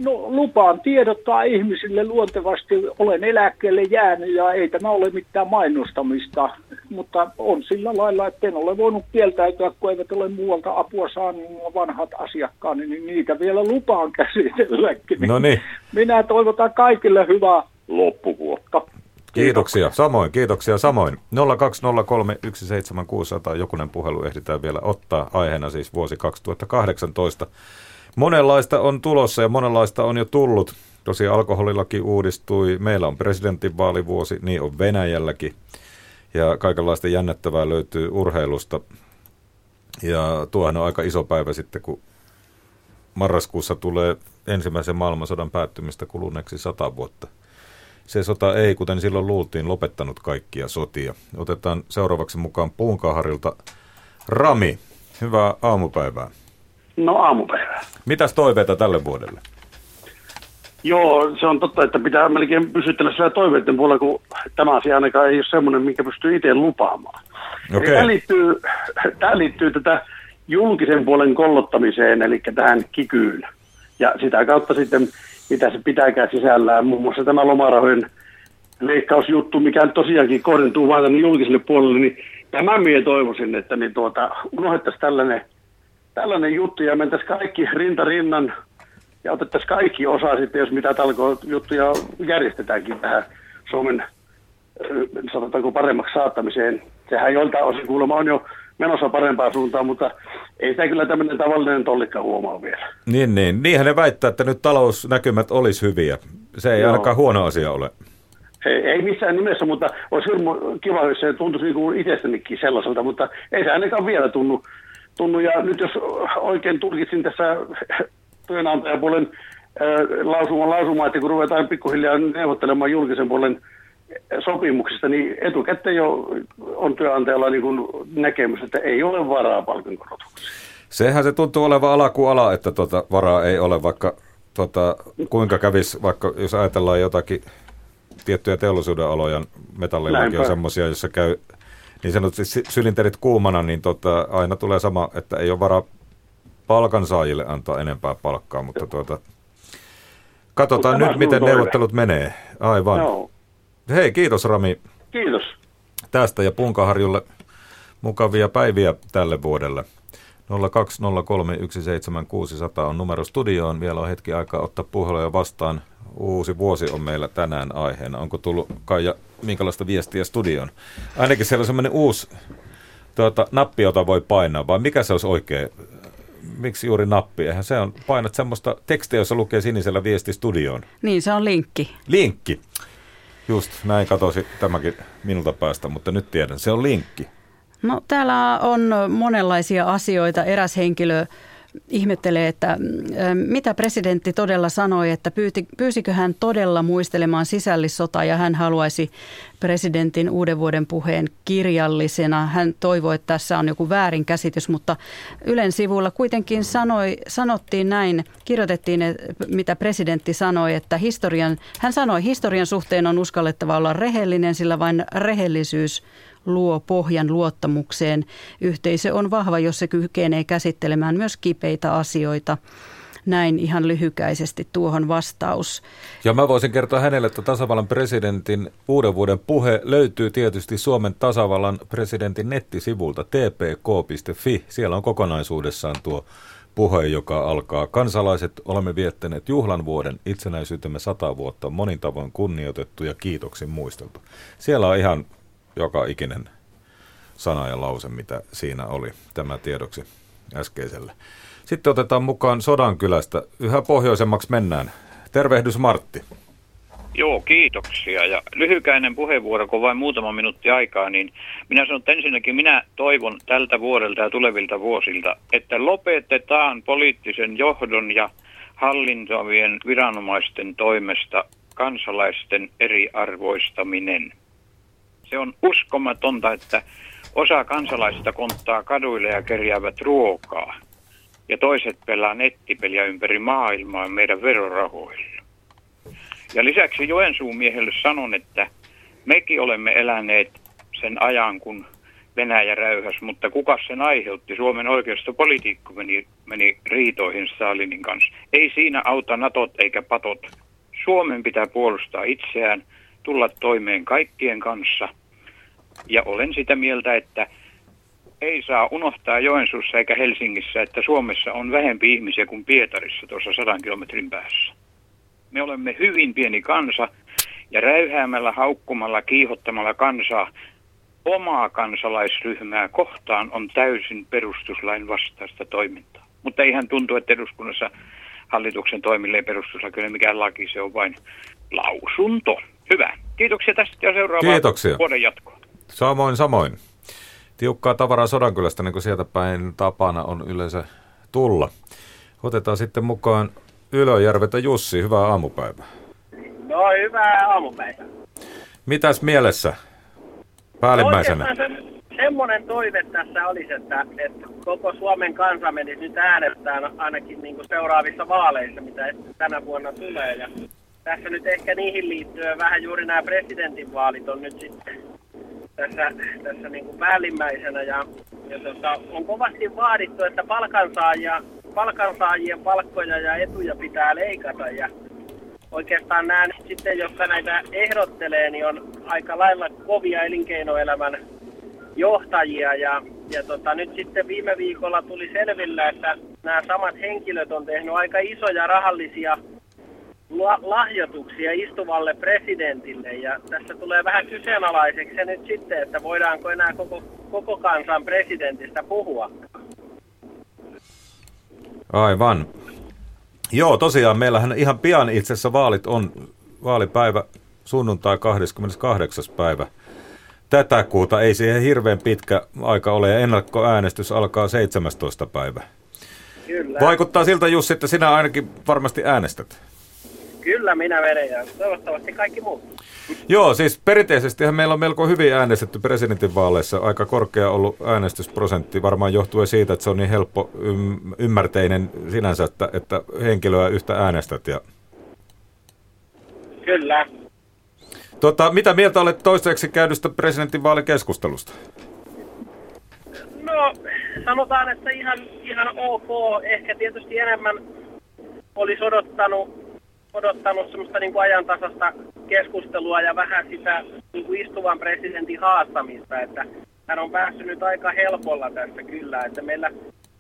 No lupaan tiedottaa ihmisille luontevasti, olen eläkkeelle jäänyt ja ei tämä ole mitään mainostamista, mutta on sillä lailla, että en ole voinut kieltäytyä, kun eivät ole muualta apua saanut vanhat asiakkaani, niin niitä vielä lupaan käsitelläkin. No niin. Minä toivotan kaikille hyvää loppuvuotta. Kiitoksia. Samoin, kiitoksia samoin. 020317600 jokunen puhelu ehditään vielä ottaa. Aiheena siis vuosi 2018. Monenlaista on tulossa ja monenlaista on jo tullut. Tosiaan alkoholilaki uudistui, meillä on presidentinvaalivuosi, niin on Venäjälläkin. Ja kaikenlaista jännettävää löytyy urheilusta. Ja tuohan on aika iso päivä sitten, kun marraskuussa tulee ensimmäisen maailmansodan päättymistä kuluneeksi sata vuotta. Se sota ei, kuten silloin luultiin, lopettanut kaikkia sotia. Otetaan seuraavaksi mukaan Puunkaharilta Rami. Hyvää aamupäivää. No aamupäivää. Mitäs toiveita tälle vuodelle? Joo, se on totta, että pitää melkein pysytellä siellä toiveiden puolella, kun tämä asia ainakaan ei ole semmoinen, minkä pystyy itse lupaamaan. Okay. Tämä, liittyy, tämä liittyy tätä julkisen puolen kollottamiseen, eli tähän kikyyn. Ja sitä kautta sitten, mitä se pitääkään sisällään, muun muassa tämä lomarahojen leikkausjuttu, mikä tosiaankin kohdentuu vain tänne julkiselle puolelle, niin tämän minä toivoisin, että niin tuota, unohdettaisiin tällainen – tällainen juttu ja mentäisiin kaikki rinta rinnan ja otettaisiin kaikki osaa sitten, jos mitä talkoa juttuja järjestetäänkin tähän Suomen sanotaanko paremmaksi saattamiseen. Sehän joiltain osin kuulemma on jo menossa parempaan suuntaan, mutta ei sitä kyllä tämmöinen tavallinen tollikka huomaa vielä. Niin, niin. Niinhän ne väittää, että nyt talousnäkymät olisi hyviä. Se ei Joo. ainakaan huono asia ole. Ei, ei missään nimessä, mutta olisi hirmu kiva, jos se tuntuisi niin kuin itsestänikin sellaiselta, mutta ei se ainakaan vielä tunnu tunnu. Ja nyt jos oikein tulkitsin tässä työnantajapuolen lausuman lausumaa, että kun ruvetaan pikkuhiljaa neuvottelemaan julkisen puolen sopimuksista, niin etukäteen jo on työnantajalla niin kuin näkemys, että ei ole varaa palkankorotukseen. Sehän se tuntuu olevan ala kuin ala, että tuota varaa ei ole, vaikka tuota, kuinka kävisi, vaikka jos ajatellaan jotakin tiettyjä teollisuuden aloja, metallillakin on semmoisia, joissa käy niin sanotusti sylinterit kuumana, niin tota, aina tulee sama, että ei ole varaa palkansaajille antaa enempää palkkaa, mutta tuota, katsotaan nyt, miten toive. neuvottelut menee. Aivan. No. Hei, kiitos Rami. Kiitos. Tästä ja Punkaharjulle mukavia päiviä tälle vuodelle. 020317600 on numero studioon. Vielä on hetki aikaa ottaa puheluja vastaan. Uusi vuosi on meillä tänään aiheena. Onko tullut Kaija minkälaista viestiä studioon? Ainakin siellä on sellainen uusi tuota, nappi, jota voi painaa, vai mikä se olisi oikein? Miksi juuri nappi? Eihän se on, painat semmoista tekstiä, jossa lukee sinisellä viesti studioon. Niin, se on linkki. Linkki. Just näin katosi tämäkin minulta päästä, mutta nyt tiedän, se on linkki. No täällä on monenlaisia asioita. Eräs henkilö ihmettelee, että mitä presidentti todella sanoi, että pyyti, pyysikö hän todella muistelemaan sisällissotaa ja hän haluaisi presidentin uuden vuoden puheen kirjallisena. Hän toivoi, että tässä on joku väärinkäsitys, mutta Ylen sivulla kuitenkin sanoi, sanottiin näin, kirjoitettiin, mitä presidentti sanoi, että historian, hän sanoi, historian suhteen on uskallettava olla rehellinen, sillä vain rehellisyys luo pohjan luottamukseen. Yhteisö on vahva, jos se kykenee käsittelemään myös kipeitä asioita. Näin ihan lyhykäisesti tuohon vastaus. Ja mä voisin kertoa hänelle, että tasavallan presidentin uuden vuoden puhe löytyy tietysti Suomen tasavallan presidentin nettisivulta tpk.fi. Siellä on kokonaisuudessaan tuo puhe, joka alkaa. Kansalaiset, olemme viettäneet juhlan vuoden, itsenäisyytemme sata vuotta, monin tavoin kunnioitettu ja kiitoksin muisteltu. Siellä on ihan joka ikinen sana ja lause, mitä siinä oli. Tämä tiedoksi äskeiselle. Sitten otetaan mukaan Sodankylästä. Yhä pohjoisemmaksi mennään. Tervehdys Martti. Joo, kiitoksia. Ja lyhykäinen puheenvuoro, kun vain muutama minuutti aikaa, niin minä sanon, että ensinnäkin minä toivon tältä vuodelta ja tulevilta vuosilta, että lopetetaan poliittisen johdon ja hallintovien viranomaisten toimesta kansalaisten eriarvoistaminen. Se on uskomatonta, että osa kansalaisista konttaa kaduille ja kerjäävät ruokaa. Ja toiset pelaa nettipeliä ympäri maailmaa meidän verorahoilla. Ja lisäksi Joensuun miehelle sanon, että mekin olemme eläneet sen ajan, kun Venäjä räyhäs, mutta kuka sen aiheutti? Suomen oikeistopolitiikko meni, meni riitoihin Stalinin kanssa. Ei siinä auta natot eikä patot. Suomen pitää puolustaa itseään, tulla toimeen kaikkien kanssa – ja olen sitä mieltä, että ei saa unohtaa Joensuussa eikä Helsingissä, että Suomessa on vähempi ihmisiä kuin Pietarissa tuossa sadan kilometrin päässä. Me olemme hyvin pieni kansa ja räyhäämällä, haukkumalla, kiihottamalla kansaa omaa kansalaisryhmää kohtaan on täysin perustuslain vastaista toimintaa. Mutta eihän tuntu, että eduskunnassa hallituksen toimille ei perustuslaki ole mikään laki, se on vain lausunto. Hyvä. Kiitoksia tästä ja seuraavaa Kiitoksia. vuoden jatkoa. Samoin, samoin. Tiukkaa tavaraa Sodankylästä, niin kuin sieltä päin tapana on yleensä tulla. Otetaan sitten mukaan Ylöjärvetä Jussi. Hyvää aamupäivää. No, hyvää aamupäivää. Mitäs mielessä päällimmäisenä? Se, semmoinen toive tässä olisi, että, että koko Suomen kansa menisi nyt äänestään ainakin niin kuin seuraavissa vaaleissa, mitä tänä vuonna tulee. Ja tässä nyt ehkä niihin liittyen vähän juuri nämä presidentinvaalit on nyt sitten tässä, tässä niin kuin päällimmäisenä ja, ja tota, on kovasti vaadittu, että palkansaajia, palkansaajien palkkoja ja etuja pitää leikata ja oikeastaan nämä sitten, jotka näitä ehdottelee, niin on aika lailla kovia elinkeinoelämän johtajia ja, ja tota, nyt sitten viime viikolla tuli selvillä, että nämä samat henkilöt on tehnyt aika isoja rahallisia lahjoituksia istuvalle presidentille ja tässä tulee vähän kyseenalaiseksi se nyt sitten, että voidaanko enää koko, koko kansan presidentistä puhua. Aivan. Joo, tosiaan meillähän ihan pian itse asiassa vaalit on vaalipäivä sunnuntai 28. päivä tätä kuuta. Ei siihen hirveän pitkä aika ole ja ennakkoäänestys alkaa 17. päivä. Kyllä. Vaikuttaa siltä Jussi, että sinä ainakin varmasti äänestät. Kyllä minä vedän ja toivottavasti kaikki muut. Joo, siis perinteisesti meillä on melko hyvin äänestetty presidentinvaaleissa. Aika korkea ollut äänestysprosentti, varmaan johtuen siitä, että se on niin helppo ymmärteinen sinänsä, että, että henkilöä yhtä äänestät. Ja... Kyllä. Tota, mitä mieltä olet toiseksi käydystä presidentinvaalikeskustelusta? No, sanotaan, että ihan, ihan ok. Ehkä tietysti enemmän olisi odottanut, odottanut semmoista niin kuin ajantasasta keskustelua ja vähän sitä niin kuin istuvan presidentin haastamista, että hän on päässyt nyt aika helpolla tässä kyllä, että meillä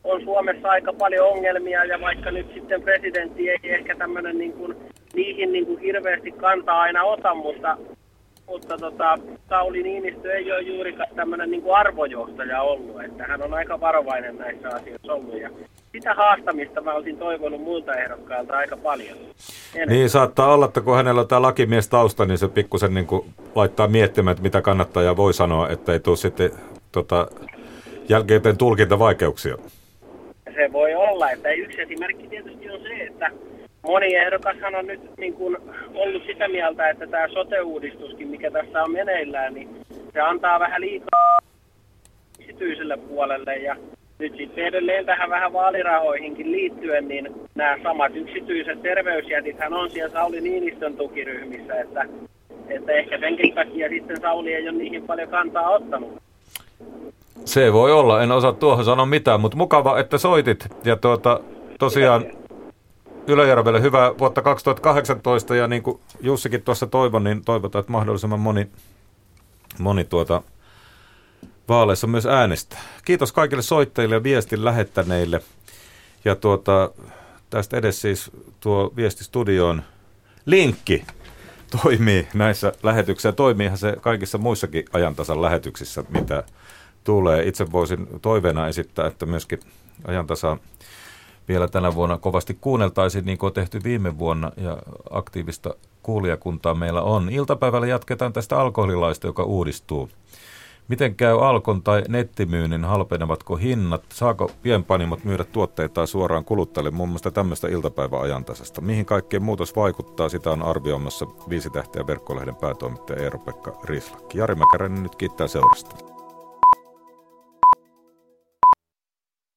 on Suomessa aika paljon ongelmia ja vaikka nyt sitten presidentti ei ehkä tämmöinen niin kuin, niihin niin kuin hirveästi kantaa aina ota, mutta mutta tota, Sauli Niinistö ei ole juurikaan tämmöinen niin arvojohtaja ollut, että hän on aika varovainen näissä asioissa ollut. Ja sitä haastamista mä olisin toivonut muilta ehdokkailta aika paljon. Enemmän. Niin saattaa olla, että kun hänellä on tämä lakimies tausta, niin se pikkusen niin laittaa miettimään, että mitä kannattaja voi sanoa, että ei tule sitten tota, jälkeen tulkintavaikeuksia. Se voi olla, että yksi esimerkki tietysti on se, että moni ehdokashan on nyt niin kuin ollut sitä mieltä, että tämä sote-uudistuskin, mikä tässä on meneillään, niin se antaa vähän liikaa yksityiselle puolelle ja nyt sitten edelleen tähän vähän vaalirahoihinkin liittyen, niin nämä samat yksityiset terveysjätithän on siellä Sauli Niinistön tukiryhmissä, että, että ehkä senkin takia sitten Sauli ei ole niihin paljon kantaa ottanut. Se voi olla, en osaa tuohon sanoa mitään, mutta mukava, että soitit. Ja tuota, tosiaan Ylöjärvelle hyvää vuotta 2018 ja niin kuin Jussikin tuossa toivon, niin toivotaan, että mahdollisimman moni, moni tuota vaaleissa myös äänestää. Kiitos kaikille soittajille ja viestin lähettäneille. Ja tuota, tästä edes siis tuo viesti studioon linkki toimii näissä lähetyksissä. Toimiihan se kaikissa muissakin ajantasan lähetyksissä, mitä tulee. Itse voisin toiveena esittää, että myöskin ajantasa vielä tänä vuonna kovasti kuunneltaisiin, niin kuin on tehty viime vuonna, ja aktiivista kuulijakuntaa meillä on. Iltapäivällä jatketaan tästä alkoholilaista, joka uudistuu. Miten käy Alkon tai nettimyynnin, halpenevatko hinnat, saako pienpanimot myydä tuotteita suoraan kuluttajille, muun muassa tämmöistä iltapäiväajantasasta. Mihin kaikkeen muutos vaikuttaa, sitä on arvioimassa viisi tähteä verkkolehden päätoimittaja Eero-Pekka Rislakki. Jari Mäkäräinen nyt kiittää seurasta.